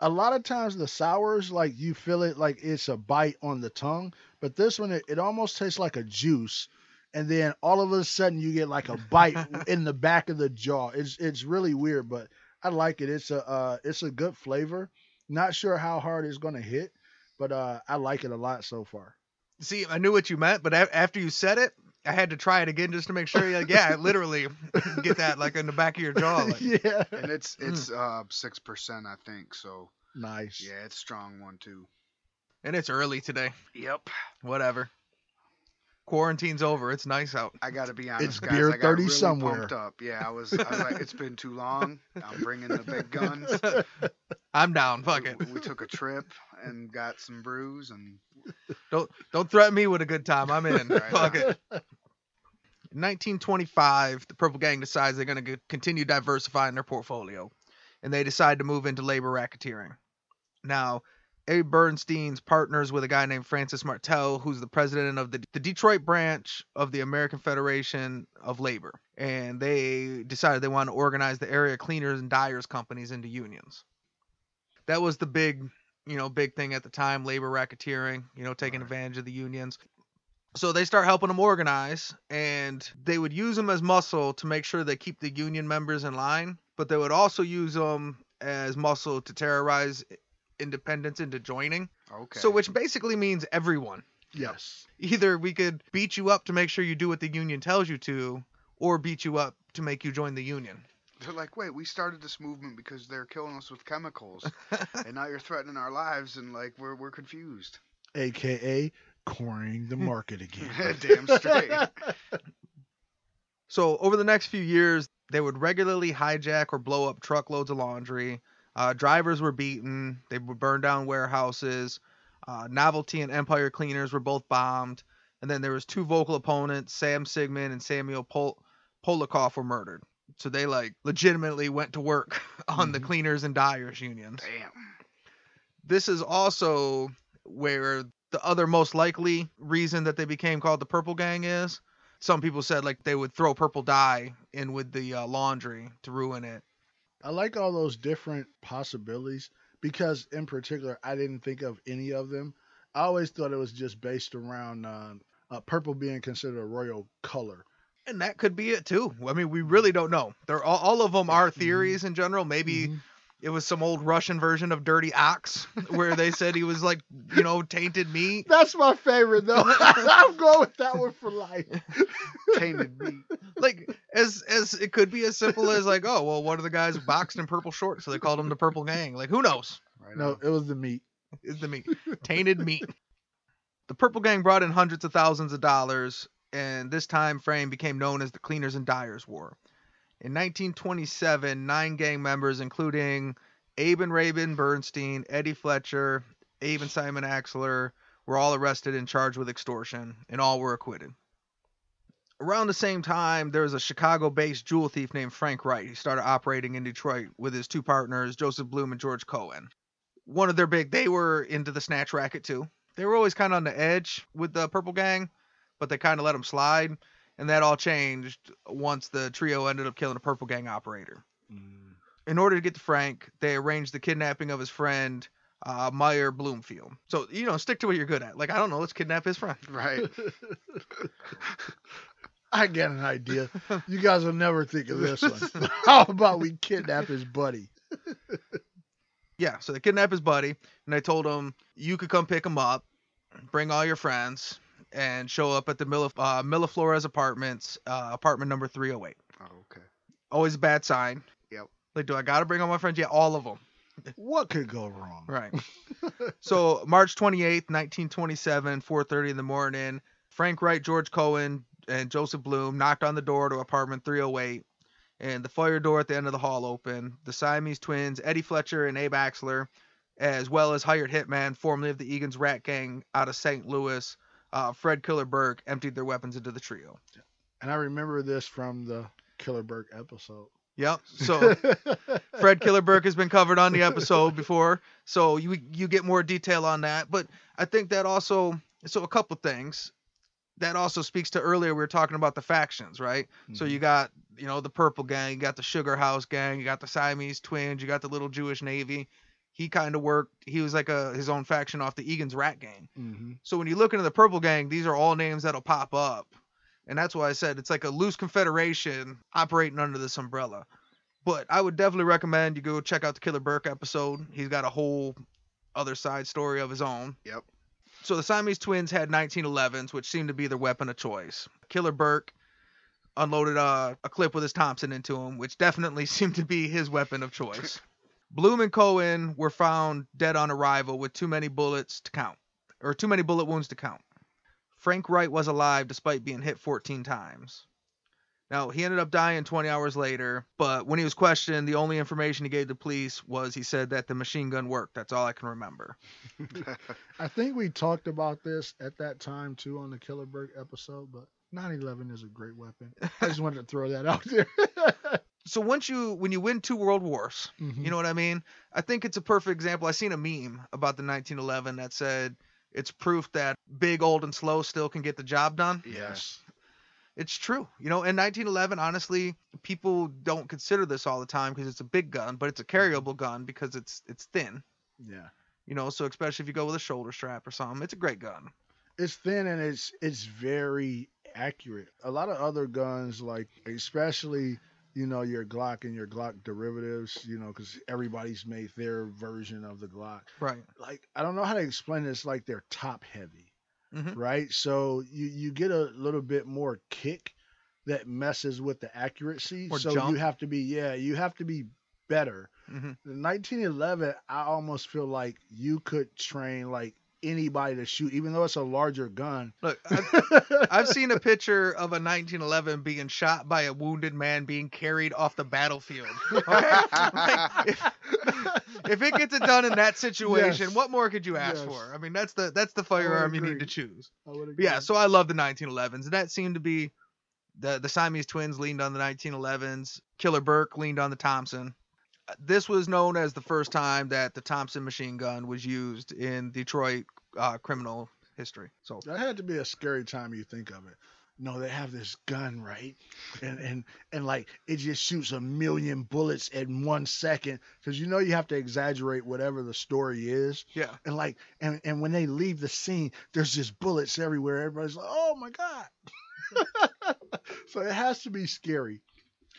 a lot of times the sours, like you feel it like it's a bite on the tongue, but this one it, it almost tastes like a juice, and then all of a sudden you get like a bite in the back of the jaw. It's it's really weird, but I like it. It's a uh, it's a good flavor. Not sure how hard it's gonna hit, but uh, I like it a lot so far. See, I knew what you meant, but a- after you said it, I had to try it again just to make sure. Like, yeah, literally get that like in the back of your jaw. Like, yeah, And it's it's uh six percent, I think. So nice. yeah, it's strong one too. and it's early today. Yep. Whatever. Quarantine's over. It's nice out. I gotta be honest, It's guys. beer I got 30 really somewhere. pumped up. Yeah, I was. I was like, it's been too long. I'm bringing the big guns. I'm down. Fuck it. We, we took a trip and got some brews, and Don't don't threaten me with a good time. I'm in. Right Fuck it. In 1925, the Purple Gang decides they're going to continue diversifying their portfolio, and they decide to move into labor racketeering. Now, Abe Bernstein's partners with a guy named Francis Martel, who's the president of the, the Detroit branch of the American Federation of Labor, and they decided they want to organize the area cleaners and dyers companies into unions. That was the big you know, big thing at the time, labor racketeering, you know, taking advantage of the unions. So they start helping them organize, and they would use them as muscle to make sure they keep the union members in line, but they would also use them as muscle to terrorize independents into joining. okay. So, which basically means everyone. Yes. Either we could beat you up to make sure you do what the union tells you to, or beat you up to make you join the union. They're like, wait, we started this movement because they're killing us with chemicals, and now you're threatening our lives, and like we're we're confused. AKA cornering the market again. Damn straight. So over the next few years, they would regularly hijack or blow up truckloads of laundry. Uh, drivers were beaten. They would burn down warehouses. Uh, Novelty and Empire Cleaners were both bombed. And then there was two vocal opponents, Sam Sigmund and Samuel Pol- Polikoff, were murdered. So they like legitimately went to work on the Mhm. cleaners and dyers unions. Damn. This is also where the other most likely reason that they became called the Purple Gang is. Some people said like they would throw purple dye in with the uh, laundry to ruin it. I like all those different possibilities because, in particular, I didn't think of any of them. I always thought it was just based around uh, uh, purple being considered a royal color. And that could be it too. I mean, we really don't know. They're all, all of them are theories in general. Maybe Mhm. It was some old Russian version of Dirty Ox where they said he was like, you know, tainted meat. That's my favorite, though. I'm going with that one for life. Tainted meat. Like as as it could be as simple as like, oh well, one of the guys boxed in purple shorts, so they called him the Purple Gang. Like who knows? Right No, on. it was the meat. It's the meat. Tainted meat. The Purple Gang brought in hundreds of thousands of dollars, and this time frame became known as the Cleaners and Dyers War. In 1927, nine gang members, including Abe and Rabin Bernstein, Eddie Fletcher, Abe and Simon Axler, were all arrested and charged with extortion, and all were acquitted. Around the same time, there was a Chicago based jewel thief named Frank Wright. He started operating in Detroit with his two partners, Joseph Bloom and George Cohen one of their big they were into the snatch racket too they were always kind of on the edge with the purple gang but they kind of let them slide and that all changed once the trio ended up killing a purple gang operator in order to get to frank they arranged the kidnapping of his friend uh, meyer bloomfield so you know stick to what you're good at like i don't know let's kidnap his friend Right. I get an idea. You guys will never think of this one. How about we kidnap his buddy? yeah so they kidnapped his buddy and they told him you could come pick him up bring all your friends and show up at the Milla, uh, Milaflores apartments uh, apartment number 308 Oh, okay. always a bad sign. Yep. Like, do I gotta bring all my friends? Yeah, all of them. What could go wrong? Right. so March 28th, 1927, 4:30 in the morning, Frank Wright, George Cohen, and Joseph Bloom knocked on the door to apartment 308, and the fire door at the end of the hall opened. The Siamese twins, Eddie Fletcher and Abe Axler, as well as hired hitman, formerly of the Egan's Rat Gang out of St. Louis, uh, Fred Killer Burke, emptied their weapons into the trio. And I remember this from the Killer Burke episode. Yep. So Fred Killer Burke has been covered on the episode before, so you you get more detail on that. But I think that also so a couple things that also speaks to earlier we were talking about the factions, right? So Mm-hmm. you got you know the Purple Gang, you got the Sugar House Gang, you got the Siamese Twins, you got the Little Jewish Navy. He kind of worked. He was like a his own faction off the Egan's Rat Gang. hmm So when you look into the Purple Gang, these are all names that'll pop up. And that's why I said it's like a loose confederation operating under this umbrella. But I would definitely recommend you go check out the Killer Burke episode. He's got a whole other side story of his own. Yep. So the Siamese twins had 1911s, which seemed to be their weapon of choice. Killer Burke unloaded a, a clip with his Thompson into him, which definitely seemed to be his weapon of choice. Bloom and Cohen were found dead on arrival with too many bullets to count, or too many bullet wounds to count. Frank Wright was alive despite being hit 14 times. Now, he ended up dying 20 hours later, but when he was questioned, the only information he gave the police was he said that the machine gun worked. That's all I can remember. I think we talked about this at that time too on the Killer Burke episode, but 9/11 is a great weapon. I just wanted to throw that out there. So once you when you win two world wars, Mhm. you know what I mean? I think it's a perfect example. I seen a meme about the 1911 that said it's proof that big, old, and slow still can get the job done. Yes. It's true. You know, in 1911, honestly, people don't consider this all the time because it's a big gun, but it's a carryable gun because it's it's thin. yeah. You know, so especially if you go with a shoulder strap or something, it's a great gun. It's thin and it's it's very accurate. A lot of other guns, like especially you know your Glock and your Glock derivatives, you know, because everybody's made their version of the Glock. Right. Like I don't know how to explain this. Like they're top heavy, Mhm. right? So you you get a little bit more kick that messes with the accuracy. Or so jump. you have to be yeah, you have to be better. Mhm. In 1911, I almost feel like you could train like anybody to shoot, even though it's a larger gun. Look, I've, I've seen a picture of a 1911 being shot by a wounded man being carried off the battlefield. Okay? Like, if, if it gets it done in that situation, Yes. what more could you ask Yes. for? I mean, that's the that's the firearm you need to choose. I would But yeah, so I love the 1911s, and that seemed to be the the Siamese twins leaned on the 1911s. Killer Burke leaned on the Thompson. This was known as the first time that the Thompson machine gun was used in Detroit uh, criminal history. So That had to be a scary time you think of it. No, they have this gun, right? And and and like it just shoots a million bullets in one second because you know you have to exaggerate whatever the story is. yeah, And like and and when they leave the scene, there's just bullets everywhere. Everybody's like, "Oh my god!" so it has to be scary.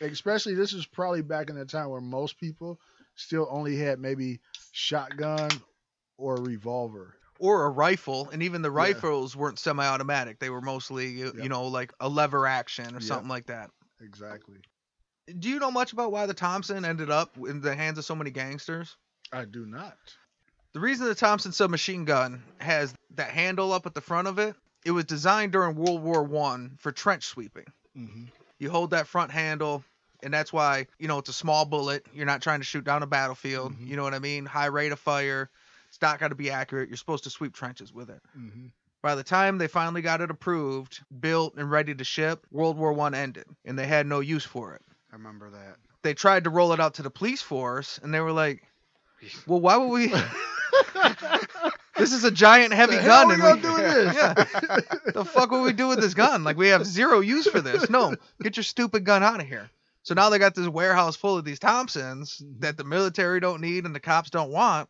Especially this is probably back in the time where most people still only had maybe shotgun or revolver. or a rifle, and even the Yeah. rifles weren't semi-automatic. They were mostly, you, you know, like a lever action or Yep. something like that. Exactly. Do you know much about why the Thompson ended up in the hands of so many gangsters? I do not. The reason the Thompson submachine gun has that handle up at the front of it, it was designed during World War One for trench sweeping. hmm You hold that front handle, and that's why you know it's a small bullet. You're not trying to shoot down a battlefield. Mhm. You know what I mean? High rate of fire. It's not got to be accurate. You're supposed to sweep trenches with it. hmm By the time they finally got it approved, built, and ready to ship, World War One ended, and they had no use for it. I remember that. They tried to roll it out to the police force, and they were like, "Well, why would we? this is a giant heavy The gun, and we, do with this? Yeah. the fuck would we do with this gun? Like we have zero use for this. No, get your stupid gun out of here." So now they got this warehouse full of these Thompsons Mm-hmm. that the military don't need and the cops don't want.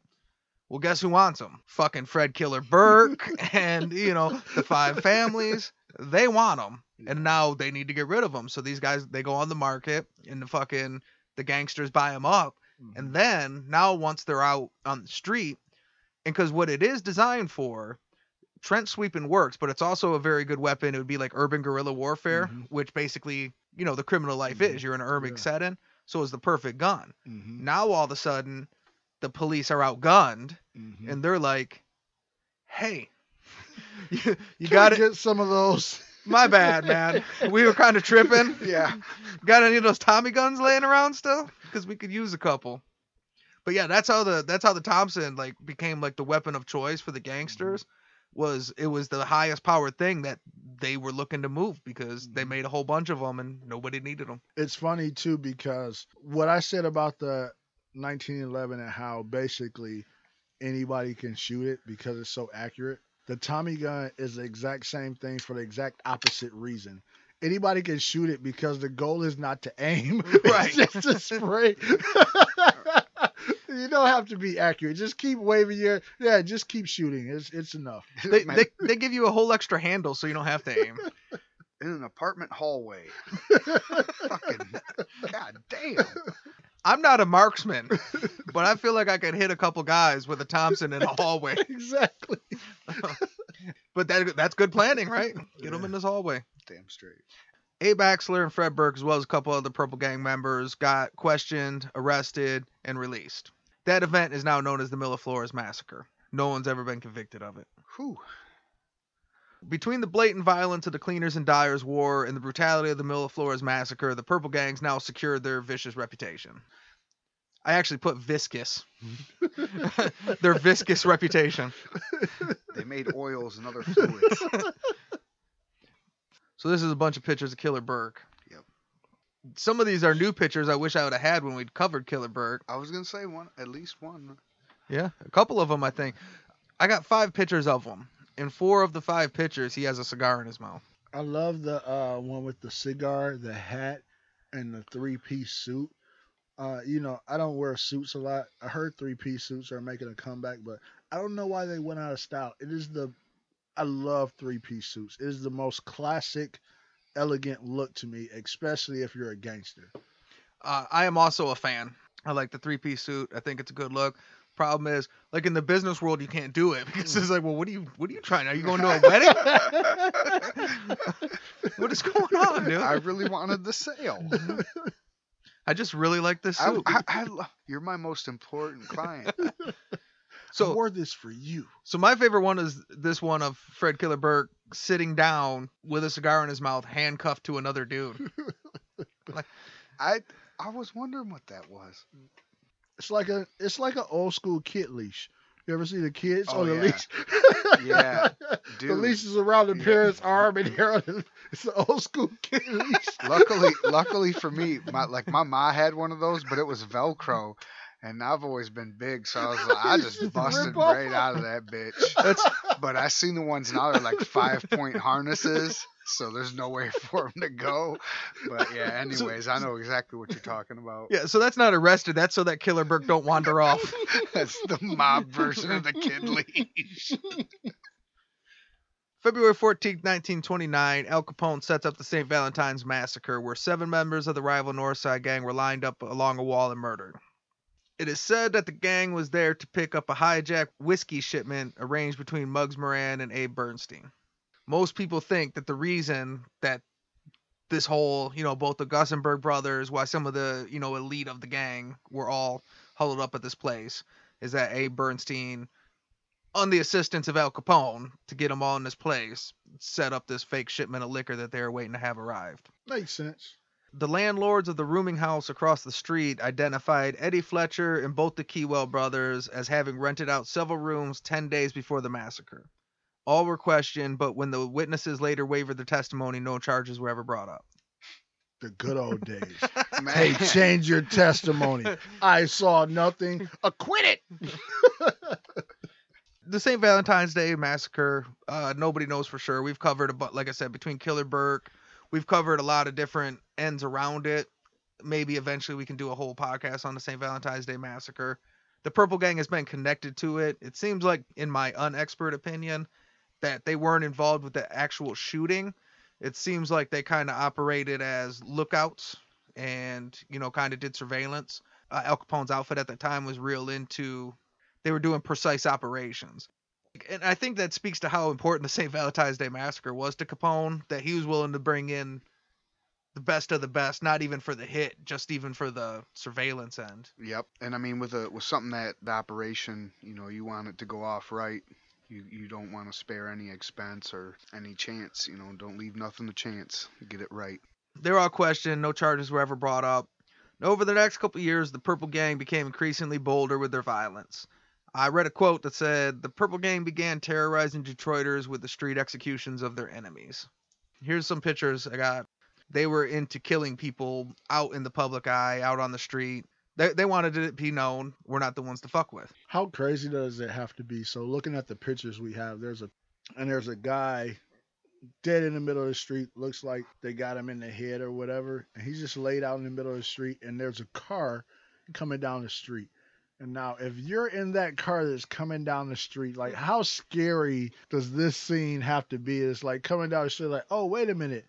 Well, guess who wants them? Fucking Fred Killer Burke and you know the five families. They want them, and now they need to get rid of them. So these guys they go on the market, and the fucking the gangsters buy them up, Mm-hmm. and then now once they're out on the street, and because what it is designed for, trench sweeping works, but it's also a very good weapon. It would be like urban guerrilla warfare, Mhm. which basically you know the criminal life Mhm. is. You're in an urban Yeah. setting, so it's the perfect gun. Mhm. Now all of a sudden, the police are outgunned, Mhm. and they're like, "Hey, you, you got to get some of those. My bad, man. We were kind of tripping. Yeah. Got any of those Tommy guns laying around still? Because we could use a couple. But yeah, that's how the that's how the Thompson like became like the weapon of choice for the mm-hmm. gangsters. Was it was the highest powered thing that they were looking to move because they mm-hmm. made a whole bunch of them and nobody needed them. It's funny too because what I said about the 1911 and how basically anybody can shoot it because it's so accurate. The Tommy gun is the exact same thing for the exact opposite reason. Anybody can shoot it because the goal is not to aim, Right. it's just to spray. you don't have to be accurate. Just keep waving your yeah. Just keep shooting. It's it's enough. They, they they give you a whole extra handle so you don't have to aim. in an apartment hallway. Fucking god damn. I'm not a marksman, but I feel like I could hit a couple guys with a Thompson in a hallway. exactly. But that that's good planning, right? Get them in this hallway. Damn straight. Abe Axler and Fred Burke, as well as a couple other Purple Gang members, got questioned, arrested, and released. That event is now known as the Milaflores Massacre. No one's ever been convicted of it. Whew. Between the blatant violence of the Cleaners and Dyers War and the brutality of the Milaflores Massacre, the Purple Gangs now secured their vicious reputation. I actually put viscous. their viscous reputation. They made oils and other fluids. So this is a bunch of pictures of Killer Burke. Yep. Some of these are new pictures I wish I would have had when we'd covered Killer Burke. I was gonna say one, at least one. Yeah, a couple of them I think. I got five pictures of him. In four of the five pictures, he has a cigar in his mouth. I love the uh, one with the cigar, the hat, and the three piece suit. Uh, you know, I don't wear suits a lot. I heard three piece suits are making a comeback, but I don't know why they went out of style. It is the I love three piece suits. It is the most classic, elegant look to me, especially if you're a gangster. Uh, I am also a fan. I like the three piece suit. I think it's a good look. problem is, like in the business world, you can't do it because it's like, well, what are you, what are you trying? Are you going to a wedding? what is going on, dude? I really wanted the sale. I just really like this I, soup. I, I lo- you're my most important client. so I wore this for you. so my favorite one is this one of Fred Killer Burke sitting down with a cigar in his mouth, handcuffed to another dude. like, I I was wondering what that was. It's like a it's like an old school kid leash. You ever see the kids Oh, on the yeah. leash? Yeah, the leash is around the Yeah. parent's arm and they're on the, it's an old school kid leash. luckily, luckily for me, my like my ma had one of those, but it was Velcro, and I've always been big, so I was like, I just busted right out of that bitch. That's But I seen the ones now they're like five point harnesses, so there's no way for them to go. But yeah, anyways, I know exactly what you're talking about. yeah. So that's not arrested. That's so that Killer Burke don't wander off. That's the mob version of the kid leash. February 14, 1929, Al Capone sets up the St. Valentine's Massacre, where seven members of the rival Northside gang were lined up along a wall and murdered. It is said that the gang was there to pick up a hijacked whiskey shipment arranged between Bugs Moran and Abe Bernstein. Most people think that the reason that this whole, you know, both the Gusenberg brothers, why some of the, you know, elite of the gang were all huddled up at this place, is that Abe Bernstein on the assistance of Al Capone to get them all in this place, set up this fake shipment of liquor that they were waiting to have arrived. Makes sense. The landlords of the rooming house across the street identified Eddie Fletcher and both the Keywell brothers as having rented out several rooms 10 days before the massacre. All were questioned, but when the witnesses later wavered their testimony, no charges were ever brought up. The good old days. Man, hey, change your testimony. I saw nothing. Acquit it. the St. Valentine's Day massacre, uh, nobody knows for sure. We've covered about, like I said, between Killer Burke, we've covered a lot of different ends around it. Maybe eventually we can do a whole podcast on the St. Valentine's Day massacre. The Purple Gang has been connected to it. It seems like, in my unexpert opinion, that they weren't involved with the actual shooting. It seems like they kind of operated as lookouts and, you know, kind of did surveillance. Uh, Al Capone's outfit at the time was real into they were doing precise operations. And I think that speaks to how important the St. Valentine's Day massacre was to Capone, that he was willing to bring in the best of the best, not even for the hit, just even for the surveillance end. Yep, and I mean with a with something that the operation, you know, you want it to go off right. You you don't want to spare any expense or any chance. You know, don't leave nothing to chance. Get it right. They're all questioned, no charges were ever brought up. Over the next couple of years, the Purple Gang became increasingly bolder with their violence. I read a quote that said, The Purple Gang began terrorizing Detroiters with the street executions of their enemies. Here's some pictures I got. They were into killing people out in the public eye, out on the street. They, they wanted it to be known we're not the ones to fuck with. How crazy does it have to be? So looking at the pictures we have, there's a and there's a guy dead in the middle of the street. Looks like they got him in the head or whatever, and he's just laid out in the middle of the street. And there's a car coming down the street. And now, if you're in that car that's coming down the street, like how scary does this scene have to be? It's like coming down the street, like, oh wait a minute.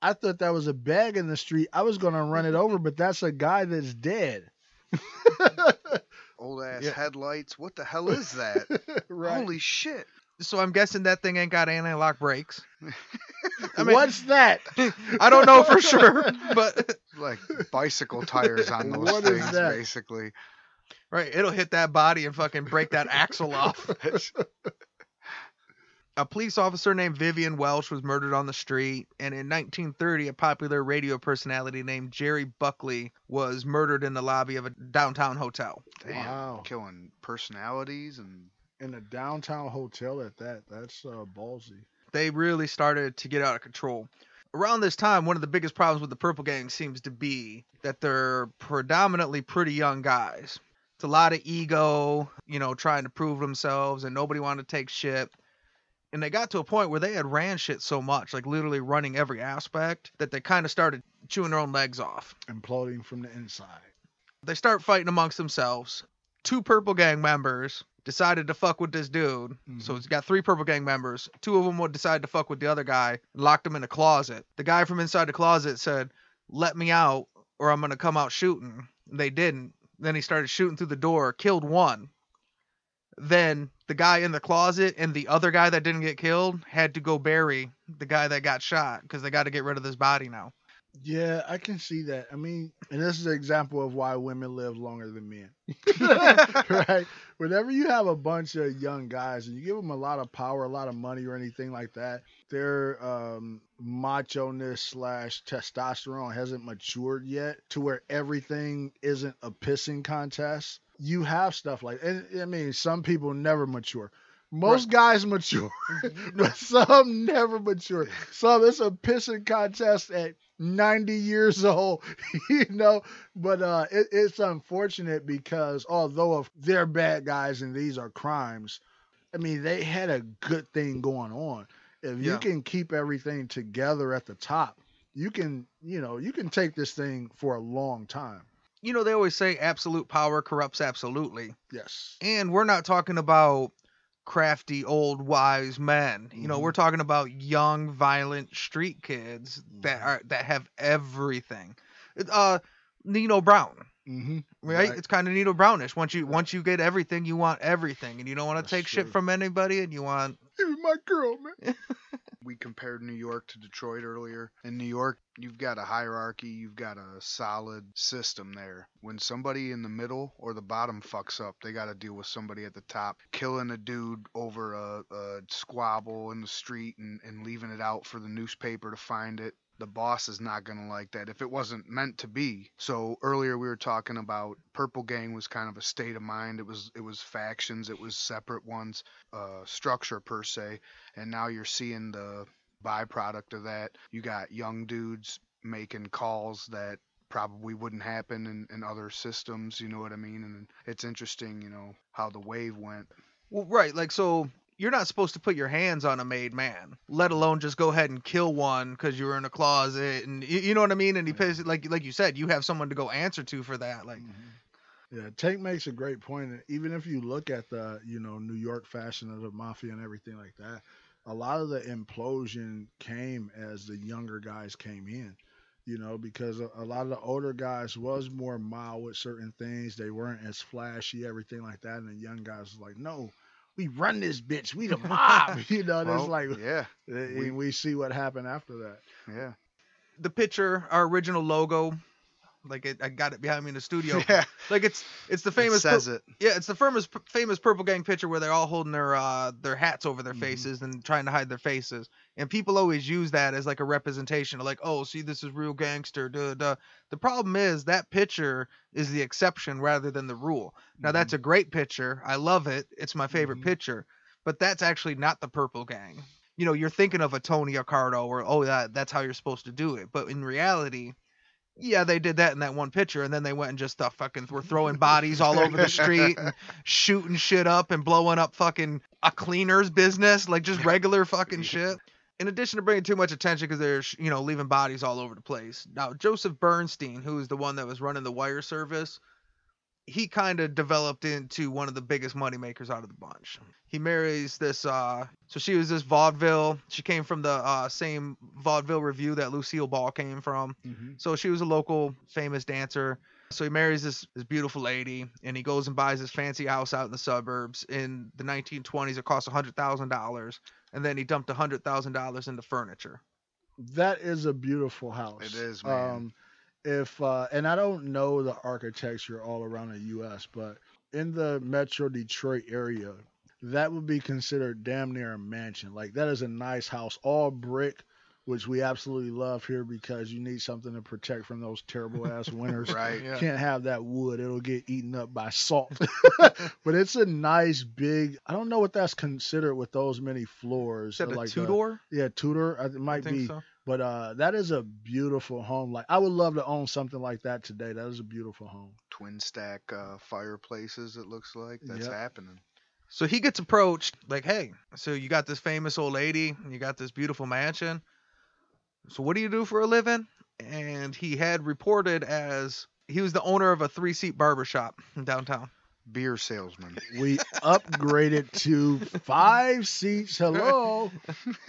I thought that was a bag in the street. I was gonna run it over, but that's a guy that's dead. Old ass Yeah. headlights. What the hell is that? right. Holy shit! So I'm guessing that thing ain't got anti-lock brakes. I mean- What's that? I don't know for sure, but Like bicycle tires on those What is things, basically. Right, it'll hit that body and fucking break that axle off. a police officer named Vivian Welch was murdered on the street, and in 1930, a popular radio personality named Jerry Buckley was murdered in the lobby of a downtown hotel. Damn, Wow. killing personalities and in a downtown hotel at that. That's uh, ballsy. They really started to get out of control. Around this time, one of the biggest problems with the Purple Gang seems to be that they're predominantly pretty young guys. It's a lot of ego, you know, trying to prove themselves, and nobody wanted to take shit. And they got to a point where they had ran shit so much, like literally running every aspect, that they kind of started chewing their own legs off. Imploding from the inside. They start fighting amongst themselves. Two Purple Gang members decided to fuck with this dude. So mm-hmm. he's got three Purple Gang members. Two of them would decide to fuck with the other guy and locked him in a closet. The guy from inside the closet said, Let me out or I'm going to come out shooting. They didn't. Then he started shooting through the door, killed one. then the guy in the closet and the other guy that didn't get killed had to go bury the guy that got shot because they got to get rid of this body now. Yeah, I can see that. I mean, and this is an example of why women live longer than men. right? Whenever you have a bunch of young guys and you give them a lot of power, a lot of money, or anything like that, their um, macho ness slash testosterone hasn't matured yet to where everything isn't a pissing contest. You have stuff like, and I mean, some people never mature. Most guys mature, but some never mature. Some it's a pissing contest at 90 years old, you know. But uh, it, it's unfortunate because although if they're bad guys and these are crimes, I mean they had a good thing going on. If you can keep everything together at the top, you can, you know, you can take this thing for a long time. You know, they always say absolute power corrupts absolutely. Yes. And we're not talking about crafty old wise men. You know, Mhm. we're talking about young violent street kids that Mhm. are that have everything. Uh Nino Brown, Mm-hmm. right? It's kind of Nino Brownish. Once you once you get everything, you want everything and you don't want to take shit from anybody and you want Even my girl, man. we compared New York to Detroit earlier. In New York, you've got a hierarchy, you've got a solid system there. When somebody in the middle or the bottom fucks up, they got to deal with somebody at the top killing a dude over a, a squabble in the street and, and leaving it out for the newspaper to find it. The boss is not going to like that if it wasn't meant to be. So earlier we were talking about Purple Gang was kind of a state of mind. It was it was factions, it was separate ones, uh, structure per se and now you're seeing the byproduct of that. You got young dudes making calls that probably wouldn't happen in, in other systems, you know what I mean? And it's interesting, you know, how the wave went. Well, right, like so you're not supposed to put your hands on a made man, let alone just go ahead and kill one because you were in a closet and you, you know what I mean. And he pays like like you said, you have someone to go answer to for that. Like, mm-hmm. Yeah, Tank makes a great point. and Even if you look at the, you know, New York fashion of the mafia and everything like that, a lot of the implosion came as the younger guys came in. You know, because a, a lot of the older guys was more mild with certain things. They weren't as flashy, everything like that. And the young guys was like, no, we run this bitch. We the mob. you know, Well, it's like yeah, we, we see what happened after that. yeah. the picture, our original logo, like it, I got it behind me in the studio. Yeah, Like it's it's the it famous pur- says it. yeah, it's the famous famous Purple Gang picture where they're all holding their uh their hats over their Mhm. faces and trying to hide their faces. And people always use that as like a representation of like, oh, see, this is real gangster. Duh, duh. The problem is that picture is the exception rather than the rule. Now that's a great picture. I love it. It's my favorite Mhm. picture. But that's actually not the Purple Gang. You know, you're thinking of a Tony Accardo or oh that that's how you're supposed to do it. But in reality, yeah, they did that in that one picture, and then they went and just uh, fucking were throwing bodies all over the street and shooting shit up and blowing up fucking a cleaner's business, like just regular fucking shit. In addition to bringing too much attention because they're you know leaving bodies all over the place. Now Joseph Bernstein, who is the one that was running the wire service, he kind of developed into one of the biggest moneymakers out of the bunch. He marries this uh so she was this vaudeville. She came from the uh same vaudeville review that Lucille Ball came from. Mm-hmm. So she was a local famous dancer. So he marries this, this beautiful lady and he goes and buys this fancy house out in the suburbs. In the 1920s, it cost $100,000. And then he dumped $100,000 into furniture. That is a beautiful house. It is, man. Um, if uh, and I don't know the architecture all around the U.S., but in the Metro Detroit area, that would be considered damn near a mansion. Like that is a nice house, all brick, which we absolutely love here because you need something to protect from those terrible ass winters. Right. Yeah. Can't have that wood; it'll get eaten up by salt. but it's a nice big. I don't know what that's considered with those many floors. Is that a like two uh, door? yeah, Tudor. I- It I might think be. so. But uh, that is a beautiful home. Like I would love to own something like that today. That is a beautiful home. Twin stack uh, fireplaces, it looks like. That's Yep. happening. So he gets approached like, hey, so you got this famous old lady and you got this beautiful mansion. So what do you do for a living? And he had reported as he was the owner of a three seat barber shop in downtown. Beer salesman. We upgraded to five seats. Hello.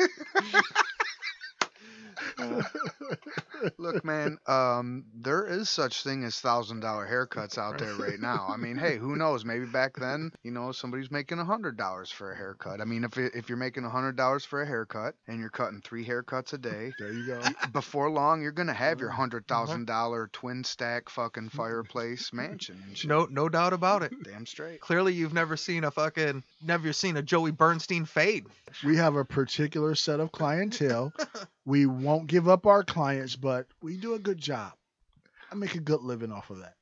Look, man, um, there is such thing as thousand dollar haircuts out there right now. I mean, hey, who knows? Maybe back then, you know, somebody's making a hundred dollars for a haircut. I mean, if it- if you're making a hundred dollars for a haircut and you're cutting three haircuts a day, There you go. before long you're gonna have your hundred thousand dollar twin stack fucking fireplace mansion. And shit. No, no doubt about it. damn straight. Clearly, you've never seen a fucking, never seen a Joey Bernstein fade. We have a particular set of clientele. We won't give up our clients, but we do a good job. I make a good living off of that.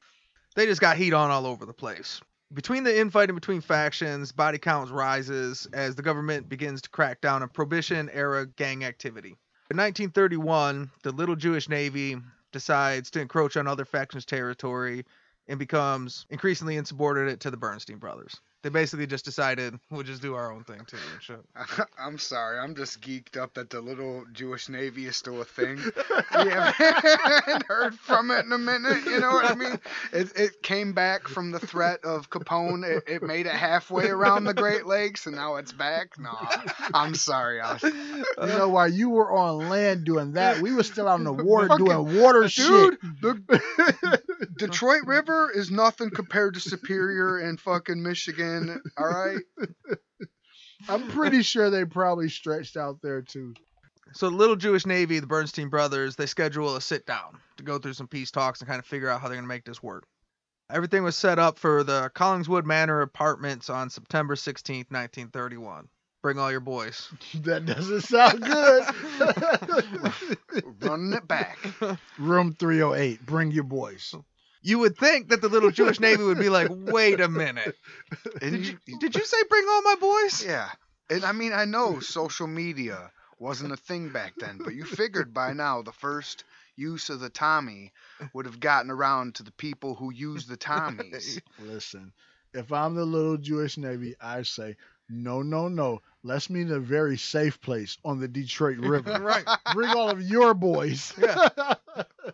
They just got heat on all over the place. Between the infighting between factions, body counts rises as the government begins to crack down on prohibition era gang activity. In 1931, the Little Jewish Navy decides to encroach on other factions' territory and becomes increasingly insubordinate to the Bernstein brothers. They basically just decided we'll just do our own thing too and shit. I'm sorry, I'm just geeked up that the little Jewish Navy is still a thing. we haven't heard from it in a minute. You know what I mean? It, it came back from the threat of Capone. It, it made it halfway around the Great Lakes, and now it's back. No, I'm sorry. I was, You know, while you were on land doing that, we were still out in the water Fucking- doing water dude, shit. the Detroit River is nothing compared to Superior and fucking Michigan. All right. I'm pretty sure they probably stretched out there too. So the little Jewish Navy, the Bernstein brothers, they schedule a sit down to go through some peace talks and kind of figure out how they're going to make this work. Everything was set up for the Collingswood Manor Apartments on September 16th, 1931. Bring all your boys. That doesn't sound good. Running it back. Room 308. Bring your boys. You would think that the little Jewish Navy would be like, wait a minute. Did you, did you say bring all my boys? Yeah. And I mean, I know social media wasn't a thing back then, but you figured by now the first use of the Tommy would have gotten around to the people who use the Tommies. Listen, if I'm the little Jewish Navy, I say, no, no, no. Let's meet in a very safe place on the Detroit River. Right. Bring all of your boys. Yeah.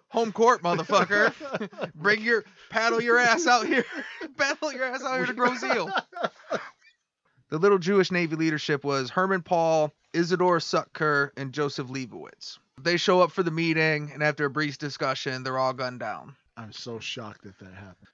Home court, motherfucker. Bring your paddle your ass out here. paddle your ass out here to Grosse Ile. The little Jewish Navy leadership was Herman Paul, Isidore Sutker, and Joseph Leibowitz. They show up for the meeting, and after a brief discussion, they're all gunned down. I'm so shocked that that happened.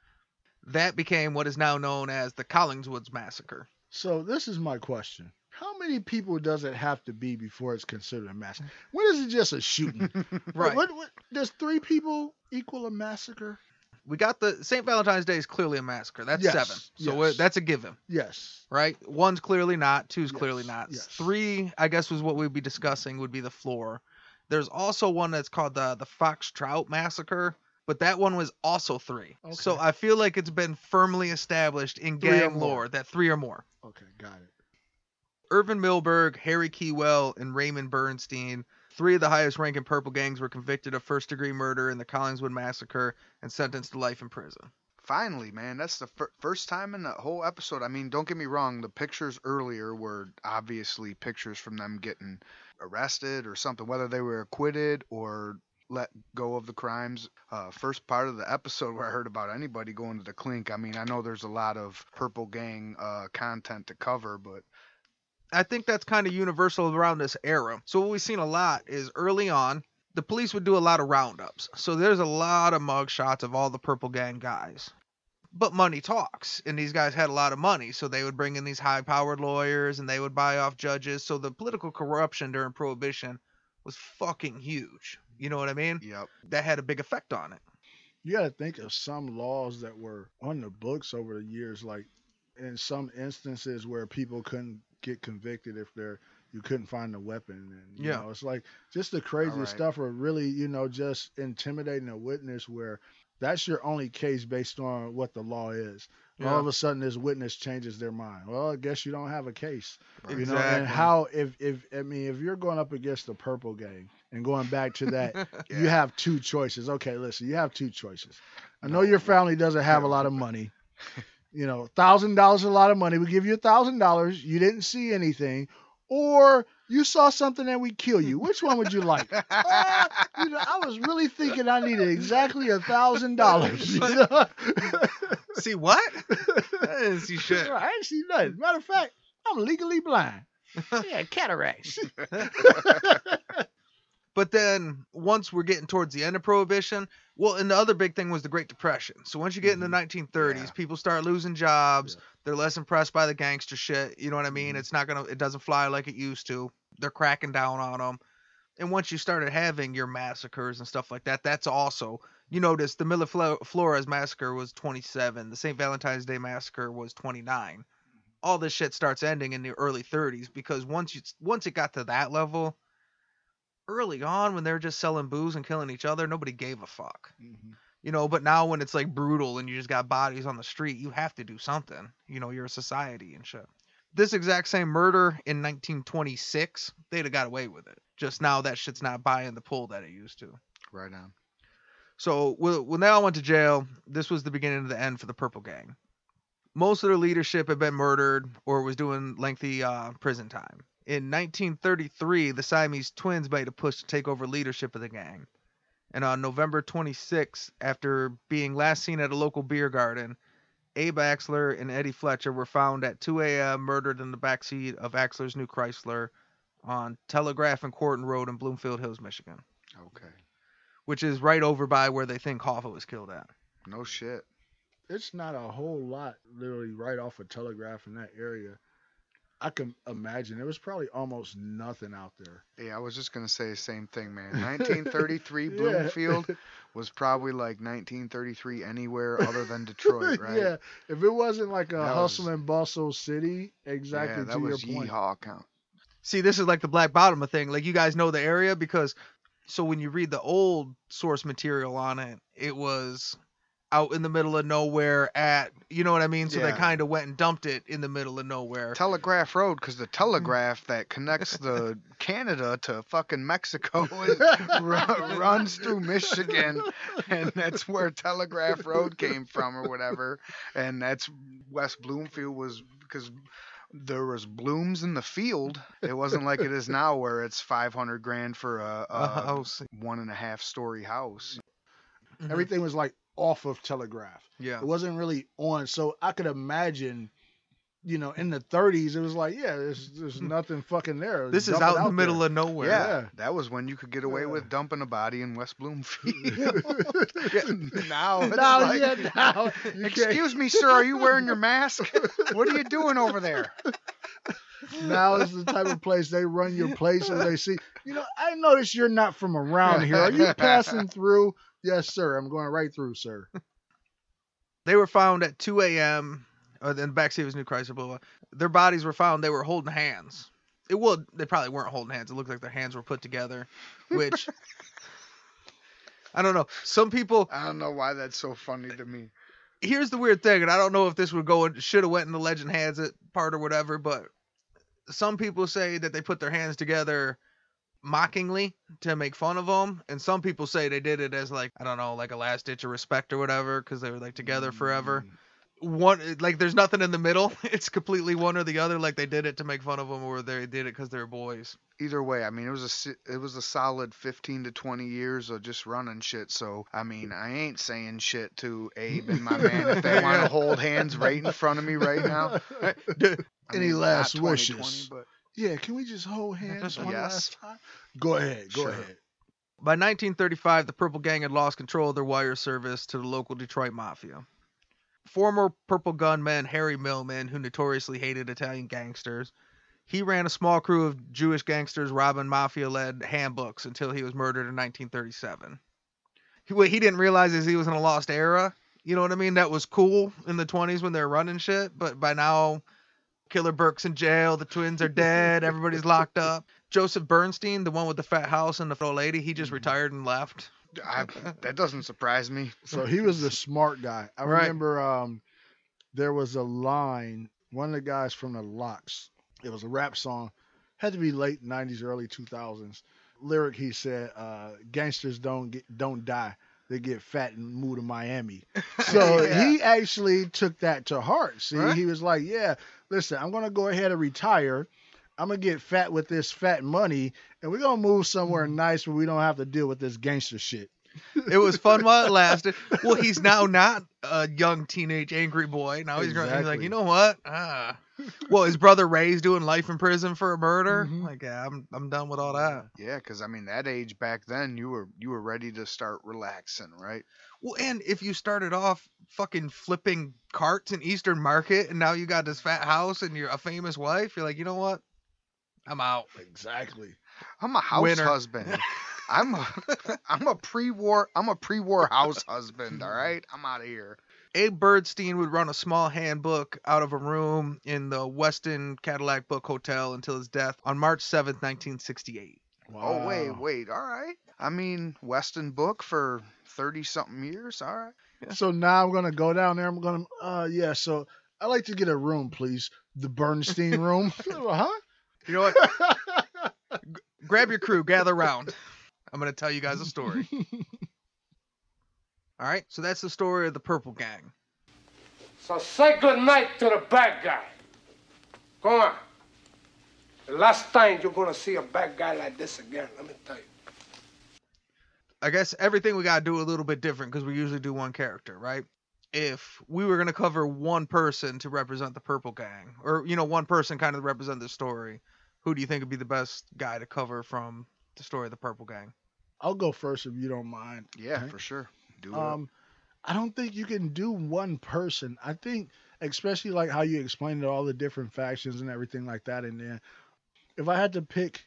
That became what is now known as the Collingswoods Massacre. So this is my question. How many people does it have to be before it's considered a massacre? When is it just a shooting? Right. What, what, does three people equal a massacre? We got the St. Valentine's Day is clearly a massacre. That's Yes, seven. So yes. that's a given. Yes. right? One's clearly not, two's Yes, clearly not. Three, I guess, was what we'd be discussing would be the floor. There's also one that's called the the Fox Trout Massacre, but that one was also three. So I feel like it's been firmly established in Three gang lore that three or more. Okay, got it. Irvin Milberg, Harry Keywell, and Raymond Bernstein, three of the highest ranking purple gangs, were convicted of first degree murder in the Collingswood Massacre and sentenced to life in prison. Finally, man, that's the fir- first time in the whole episode. I mean, don't get me wrong, the pictures earlier were obviously pictures from them getting arrested or something, whether they were acquitted or let go of the crimes. Uh, first part of the episode where I heard about anybody going to the clink. I mean, I know there's a lot of Purple Gang uh, content to cover, but I think that's kind of universal around this era. So what we've seen a lot is early on, the police would do a lot of roundups. So there's a lot of mug shots of all the Purple Gang guys. But money talks, and these guys had a lot of money, so they would bring in these high-powered lawyers, and they would buy off judges. So the political corruption during Prohibition was fucking huge. You know what I mean? yep. That had a big effect on it. You got to think of some laws that were on the books over the years, like in some instances where people couldn't get convicted if they're you couldn't find a weapon, and you Yeah. know, it's like just the craziest Alright. stuff, or really, you know, just intimidating a witness where that's your only case based on what the law is. All of a sudden, this witness changes their mind. Well, I guess you don't have a case. You know, and how if if I mean if you're going up against the purple gang and going back to that, you have two choices. Okay, listen, you have two choices. I know your family doesn't have a lot of money. You know, thousand dollars is a lot of money. We give you a thousand dollars. You didn't see anything, or you saw something and we kill you. Which one would you like? Uh, you know, I was really thinking I needed exactly a thousand dollars. see what? I didn't see shit. I ain't see nothing. Matter of fact, I'm legally blind. Yeah, cataracts. But then once we're getting towards the end of prohibition, well, and the other big thing was the Great Depression. So once you get in the mm-hmm. 1930s, Yeah. people start losing jobs. They're less impressed by the gangster shit. You know what I mean? Mm-hmm. It's not gonna, it doesn't fly like it used to. They're cracking down on them. And once you started having your massacres and stuff like that, that's also you notice the Milaflores massacre was 27. The St. Valentine's Day massacre was 29. Mm-hmm. All this shit starts ending in the early 30s because once you once it got to that level, early on when they were just selling booze and killing each other, nobody gave a fuck. Mhm. You know, but now when it's like brutal and you just got bodies on the street, you have to do something. You know, you're a society and shit. This exact same murder in 1926, they'd have got away with it. Just now that shit's not buying the pull that it used to. Right on. So when they all went to jail, this was the beginning of the end for the Purple Gang. Most of their leadership had been murdered or was doing lengthy uh, prison time. In 1933, the Siamese twins made a push to take over leadership of the gang. And on November 26, after being last seen at a local beer garden, Abe Axler and Eddie Fletcher were found at 2 a.m. murdered in the backseat of Axler's new Chrysler on Telegraph and Quarton Road in Bloomfield Hills, Michigan, Okay. which is right over by where they think Hoffa was killed at. No shit. It's not a whole lot, literally, right off of Telegraph in that area. I can imagine there was probably almost nothing out there. Yeah, I was just gonna say the same thing, man. 1933 Yeah. Bloomfield was probably like 1933 anywhere other than Detroit, right? yeah, if it wasn't like a That hustle was- and bustle city, exactly Yeah, to that was your point. yeehaw count. See, this is like the Black Bottom of thing. Like you guys know the area because so when you read the old source material on it, it was out in the middle of nowhere at you know what I mean? So they kind of went and dumped it in the middle of nowhere. Telegraph Road, because the telegraph that connects the Canada to fucking Mexico is, ru- runs through Michigan, and that's where Telegraph Road came from, or whatever. And that's West Bloomfield was because there was blooms in the field. It wasn't like it is now, where it's 500 grand for a, A a house. one and a half story house. Mhm. Everything was like off of Telegraph. Yeah. It wasn't really on. So I could imagine, you know, in the 30s, it was like, yeah, there's there's hmm. nothing fucking there. This is Dump it out in the middle there. of nowhere. Yeah, Yeah. that was when you could get away Yeah. with dumping a body in West Bloomfield. now, it's now, like, yeah, now. Excuse me, sir, are you wearing your mask? What are you doing over there? Now is the type of place they run your place and they see, you know, I notice you're not from around here. Are you passing through? Yes, sir. I'm going right through, sir. They were found at 2 a.m. Uh, in the backseat of his new Chrysler. Blah, blah. Their bodies were found. They were holding hands. It would. They probably weren't holding hands. It looked like their hands were put together, which I don't know. Some people. I don't know why that's so funny to me. Here's the weird thing, and I don't know if this would go should have went in the legend has it part or whatever, but some people say that they put their hands together mockingly to make fun of them, and some people say they did it as like I don't know, like a last ditch of respect or whatever, because they were like together forever. Mm. One like there's nothing in the middle. It's completely one or the other. Like they did it to make fun of them, or they did it because they're boys. Either way, I mean, it was a it was a solid 15 to 20 years of just running shit. So I mean, I ain't saying shit to Abe and my man if they want to hold hands right in front of me right now. I Any mean, not last 2020, wishes? but Yeah, can we just hold hands one Yes. last time? Go ahead. Go Sure. ahead. By 1935, the Purple Gang had lost control of their wire service to the local Detroit Mafia. Former Purple gunman Harry Millman, who notoriously hated Italian gangsters, he ran a small crew of Jewish gangsters robbing mafia-led handbooks until he was murdered in 1937. He, what he didn't realize is he was in a lost era. You know what I mean? That was cool in the 20s when they were running shit, but by now, Killer Burke's in jail, the twins are dead, everybody's locked up. Joseph Bernstein, the one with the fat house and the old lady, he just retired and left. I, that doesn't surprise me. So he was the smart guy. I Right. remember um, there was a line. One of the guys from the Locks. It was a rap song. Had to be late '90s, early 2000s. Lyric he said, uh, "Gangsters don't get don't die. They get fat and move to Miami." So Yeah. he actually took that to heart. See, Right. he was like, "Yeah, listen, I'm gonna go ahead and retire." I'm gonna get fat with this fat money, and we're gonna move somewhere Mm-hmm. nice where we don't have to deal with this gangster shit. It was fun while it lasted. Well, he's now not a young teenage angry boy. Now he's, grown- he's like, you know what? Ah. Well, his brother Ray's doing life in prison for a murder. Mhm. Like, yeah, I'm I'm done with all that. Yeah, because I mean that age back then, you were you were ready to start relaxing, right? Well, and if you started off fucking flipping carts in Eastern Market, and now you got this fat house and you're a famous wife, you're like, you know what? I'm out. Exactly. I'm a house Winner. husband. I'm a I'm a pre-war I'm a pre-war house husband. All right, I'm out of here. Abe Bernstein would run a small handbook out of a room in the Westin Cadillac Book Hotel until his death on March 7th, 1968. Oh wait, wait. All right. I mean Westin book for thirty something years. All right. So now I'm gonna go down there. I'm gonna, uh, yeah. So I'd like to get a room, please. The Bernstein room. huh? You know what? Grab your crew, gather round. I'm going to tell you guys a story. All right, so that's the story of the Purple Gang. So say good night to the bad guy. Go on. The last time you're gonna see a bad guy like this again, let me tell you. I guess everything we gotta do a little bit different because we usually do one character, right? If we were gonna cover one person to represent the Purple Gang, or you know, one person kind of represent the story, who do you think would be the best guy to cover from the story of the Purple Gang? I'll go first if you don't mind. Yeah, Okay. for sure. Do. Um, I don't think you can do one person. I think, especially like how you explained it, all the different factions and everything like that. And then, if I had to pick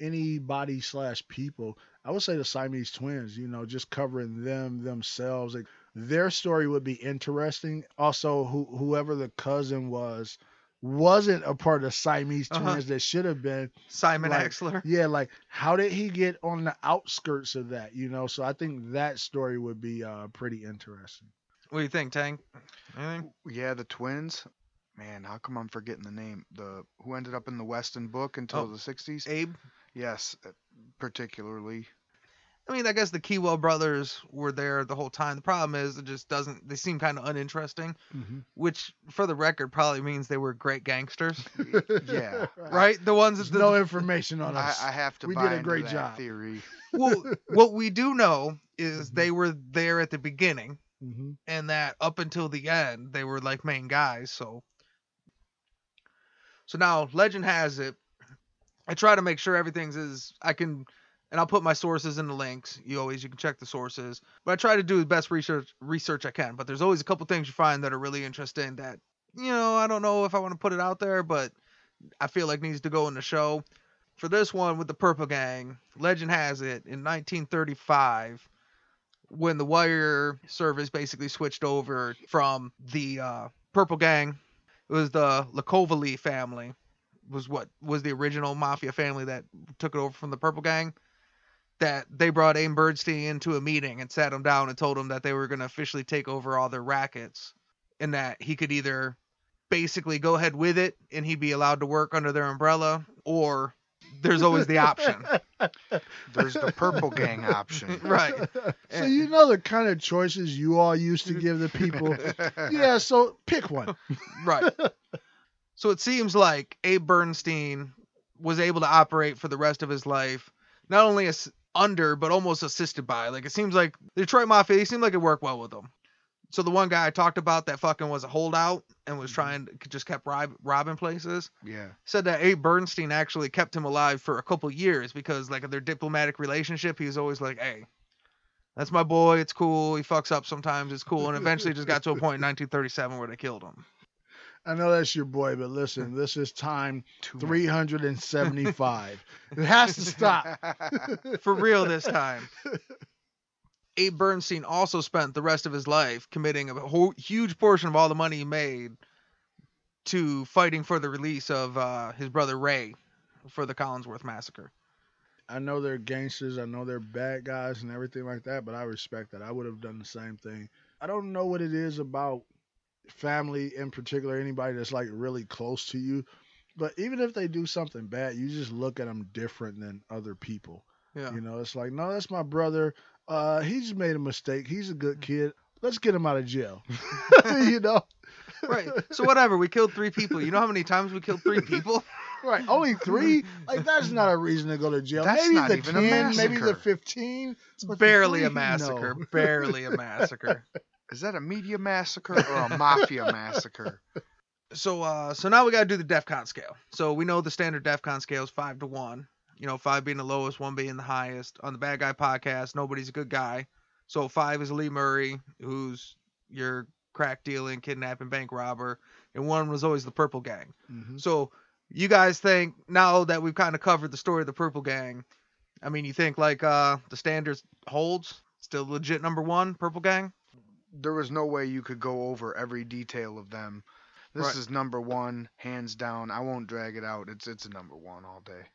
anybody slash people, I would say the Siamese twins. You know, just covering them themselves. Like, their story would be interesting. Also, who whoever the cousin was wasn't a part of Siamese Uh-huh. twins that should have been. Simon Like, Axler. Yeah, like how did he get on the outskirts of that? You know, so I think that story would be uh, pretty interesting. What do you think, Tank? Anything? yeah, the twins. Man, how come I'm forgetting the name? The who ended up in the Westin book until Oh. the 60s? Abe? Yes, uh, particularly. I mean, I guess the Keywell brothers were there the whole time. The problem is it just doesn't. They seem kind of uninteresting, which, for the record, probably means they were great gangsters, Yeah. right? The ones that no information on I, us. I have to We buy did a into great that job. theory. well, what we do know is Mm-hmm. they were there at the beginning, Mhm. and that up until the end they were like main guys. So, so now legend has it. I try to make sure everything's as I can, and I'll put my sources in the links. You always you can check the sources, but I try to do the best research research I can. But there's always a couple things you find that are really interesting that you know I don't know if I want to put it out there, but I feel like needs to go in the show. For this one with the Purple Gang, legend has it in 1935 when the wire service basically switched over from the uh, Purple Gang. It was the Licavoli family was what was the original mafia family that took it over from the Purple Gang. That they brought Abe Bernstein into a meeting and sat him down and told him that they were going to officially take over all their rackets, and that he could either basically go ahead with it and he'd be allowed to work under their umbrella, or there's always the option. There's the purple gang option. right. So you know the kind of choices you all used to give the people. yeah, so pick one. Right. so it seems like Abe Bernstein was able to operate for the rest of his life, not only as under, but almost assisted by. Like it seems like the Detroit Mafia, he seemed like it worked well with them. So the one guy I talked about that fucking was a holdout and was mm-hmm. trying to just kept rob, robbing places Yeah. said that Abe Bernstein actually kept him alive for a couple years because like of their diplomatic relationship, he was always like, "Hey, that's my boy. It's cool. He fucks up sometimes. It's cool." And eventually, just got to a point in 1937 where they killed him. I know that's your boy, but listen, this is time Too 375. it has to stop. For real this time. Abe Bernstein also spent the rest of his life committing a whole, huge portion of all the money he made to fighting for the release of uh, his brother Ray for the Collinsworth massacre. I know they're gangsters. I know they're bad guys and everything like that, but I respect that. I would have done the same thing. I don't know what it is about family in particular, anybody that's like really close to you. But even if they do something bad, you just look at them different than other people. Yeah. You know, it's like, no, that's my brother. Uh, he just made a mistake. He's a good kid. let's get him out of jail. you know, Right. So whatever. We killed three people. You know how many times we killed three people? right? Only three. Like that's not a reason to go to jail. That's maybe not the even a ten, maybe the massacre. fifteen. It's barely a massacre. no. Barely a massacre. Is that a media massacre or a mafia massacre? So uh so now we gotta do the DEFCON scale. So we know the standard DEFCON scale is five to one. You know, five being the lowest, one being the highest. On the Bad Guy podcast, nobody's a good guy. So five is Lee Murray, who's your crack dealing, kidnapping, bank robber, and one was always the Purple Gang. Mhm. So you guys think now that we've kind of covered the story of the Purple Gang, I mean, you think like uh the standards holds still legit number one Purple Gang? There was no way you could go over every detail of them. This Right. is number one, hands down. I won't drag it out. It's it's a number one all day.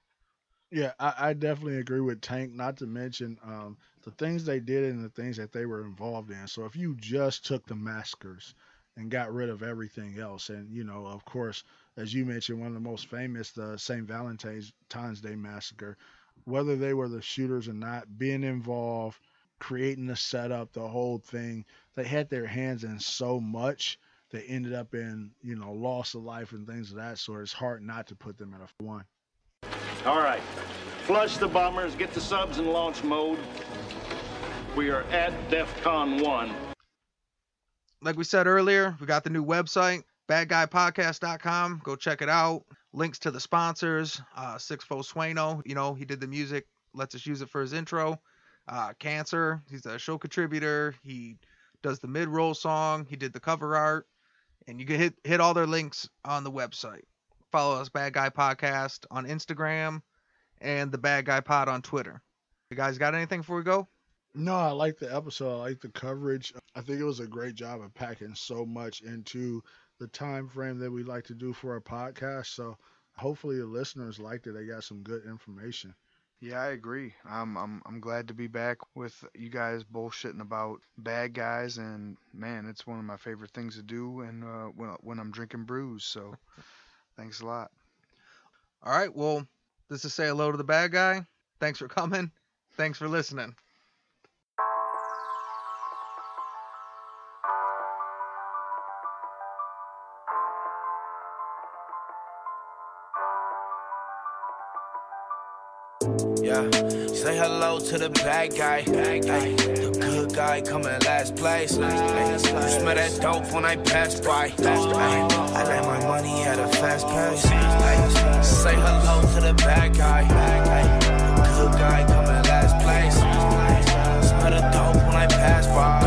Yeah, I, I definitely agree with Tank. Not to mention um, the things they did and the things that they were involved in. So if you just took the massacres and got rid of everything else, and you know, of course, as you mentioned, one of the most famous, the St. Valentine's Day massacre, whether they were the shooters or not, being involved, creating the setup, the whole thing, they had their hands in so much. They ended up in, you know, loss of life and things of that sort. It's hard not to put them in a one. All right. Flush the bombers, get the subs in launch mode. We are at DEFCON 1. like we said earlier, we got the new website, badguypodcast.com. Go check it out. Links to the sponsors, uh, Sixfo Sueno, you know, he did the music, lets us use it for his intro. Uh, Cancer, he's a show contributor. He does the mid roll song, he did the cover art, and you can hit hit all their links on the website. Follow us, Bad Guy Podcast, on Instagram and the Bad Guy Pod on Twitter. You guys got anything before we go? No, I like the episode. I like the coverage. I think it was a great job of packing so much into the time frame that we like to do for our podcast. So hopefully the listeners liked it. They got some good information. Yeah, I agree. I'm I'm I'm glad to be back with you guys bullshitting about bad guys, and man, it's one of my favorite things to do, and uh, when when I'm drinking brews. So, thanks a lot. All right. Well, this is say hello to the bad guy. Thanks for coming. Thanks for listening. Yeah, say hello to the bad guy. Ay, the good guy coming last place. Ay, you smell that dope when I pass by. Ay, I let my money at a fast pace. Ay, say hello to the bad guy. Ay, the good guy coming last place. Smell the dope when I pass by.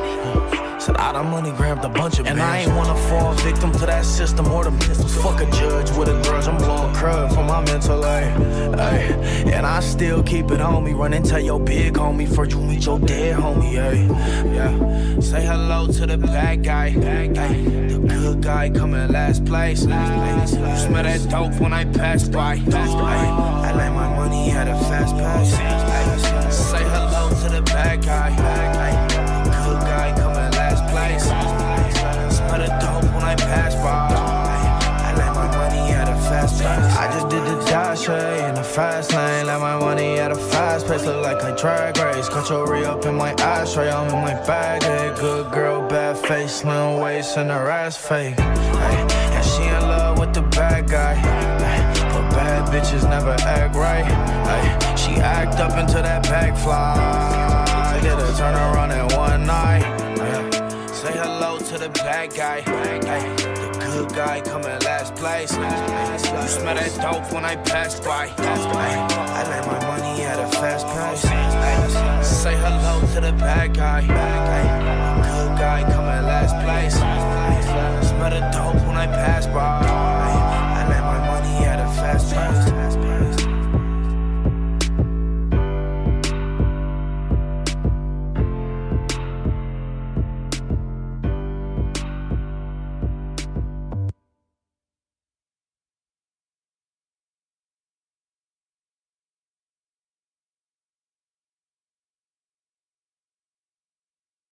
Said ah, I done money grabbed a bunch of And I ain't wanna fall victim to that system or the pistols. Fuck a judge with a grudge. I'm blowing crud for my mental, ay, ay. And I still keep it on me. Run and tell your big homie before you meet your dead homie, ay. Yeah. Say hello to the bad guy. Ay. The good guy coming last place. Ay. You smell that dope when I pass by. Ay. I like my money at a fast pass. Ay. Say hello to the bad guy. Ay. The I just did the dash hey, in the fast lane. Let my money at a fast pace. Look like I drag race. Cut your re up in my ashtray. I'm in my bag. Hey, good girl, bad face, slim waist, and her ass fake. Hey, and she in love with the bad guy. Hey, but bad bitches never act right. Hey, she act up into that bag fly. I get her turn around in the bad guy. Ay, the good guy come in last place. You smell that dope when I pass by. Ay, I let my money at a fast price. Ay, say hello to the bad guy. Ay, the good guy come in last place. Ay, smell the dope when I pass by. Ay, I let my money at a fast price.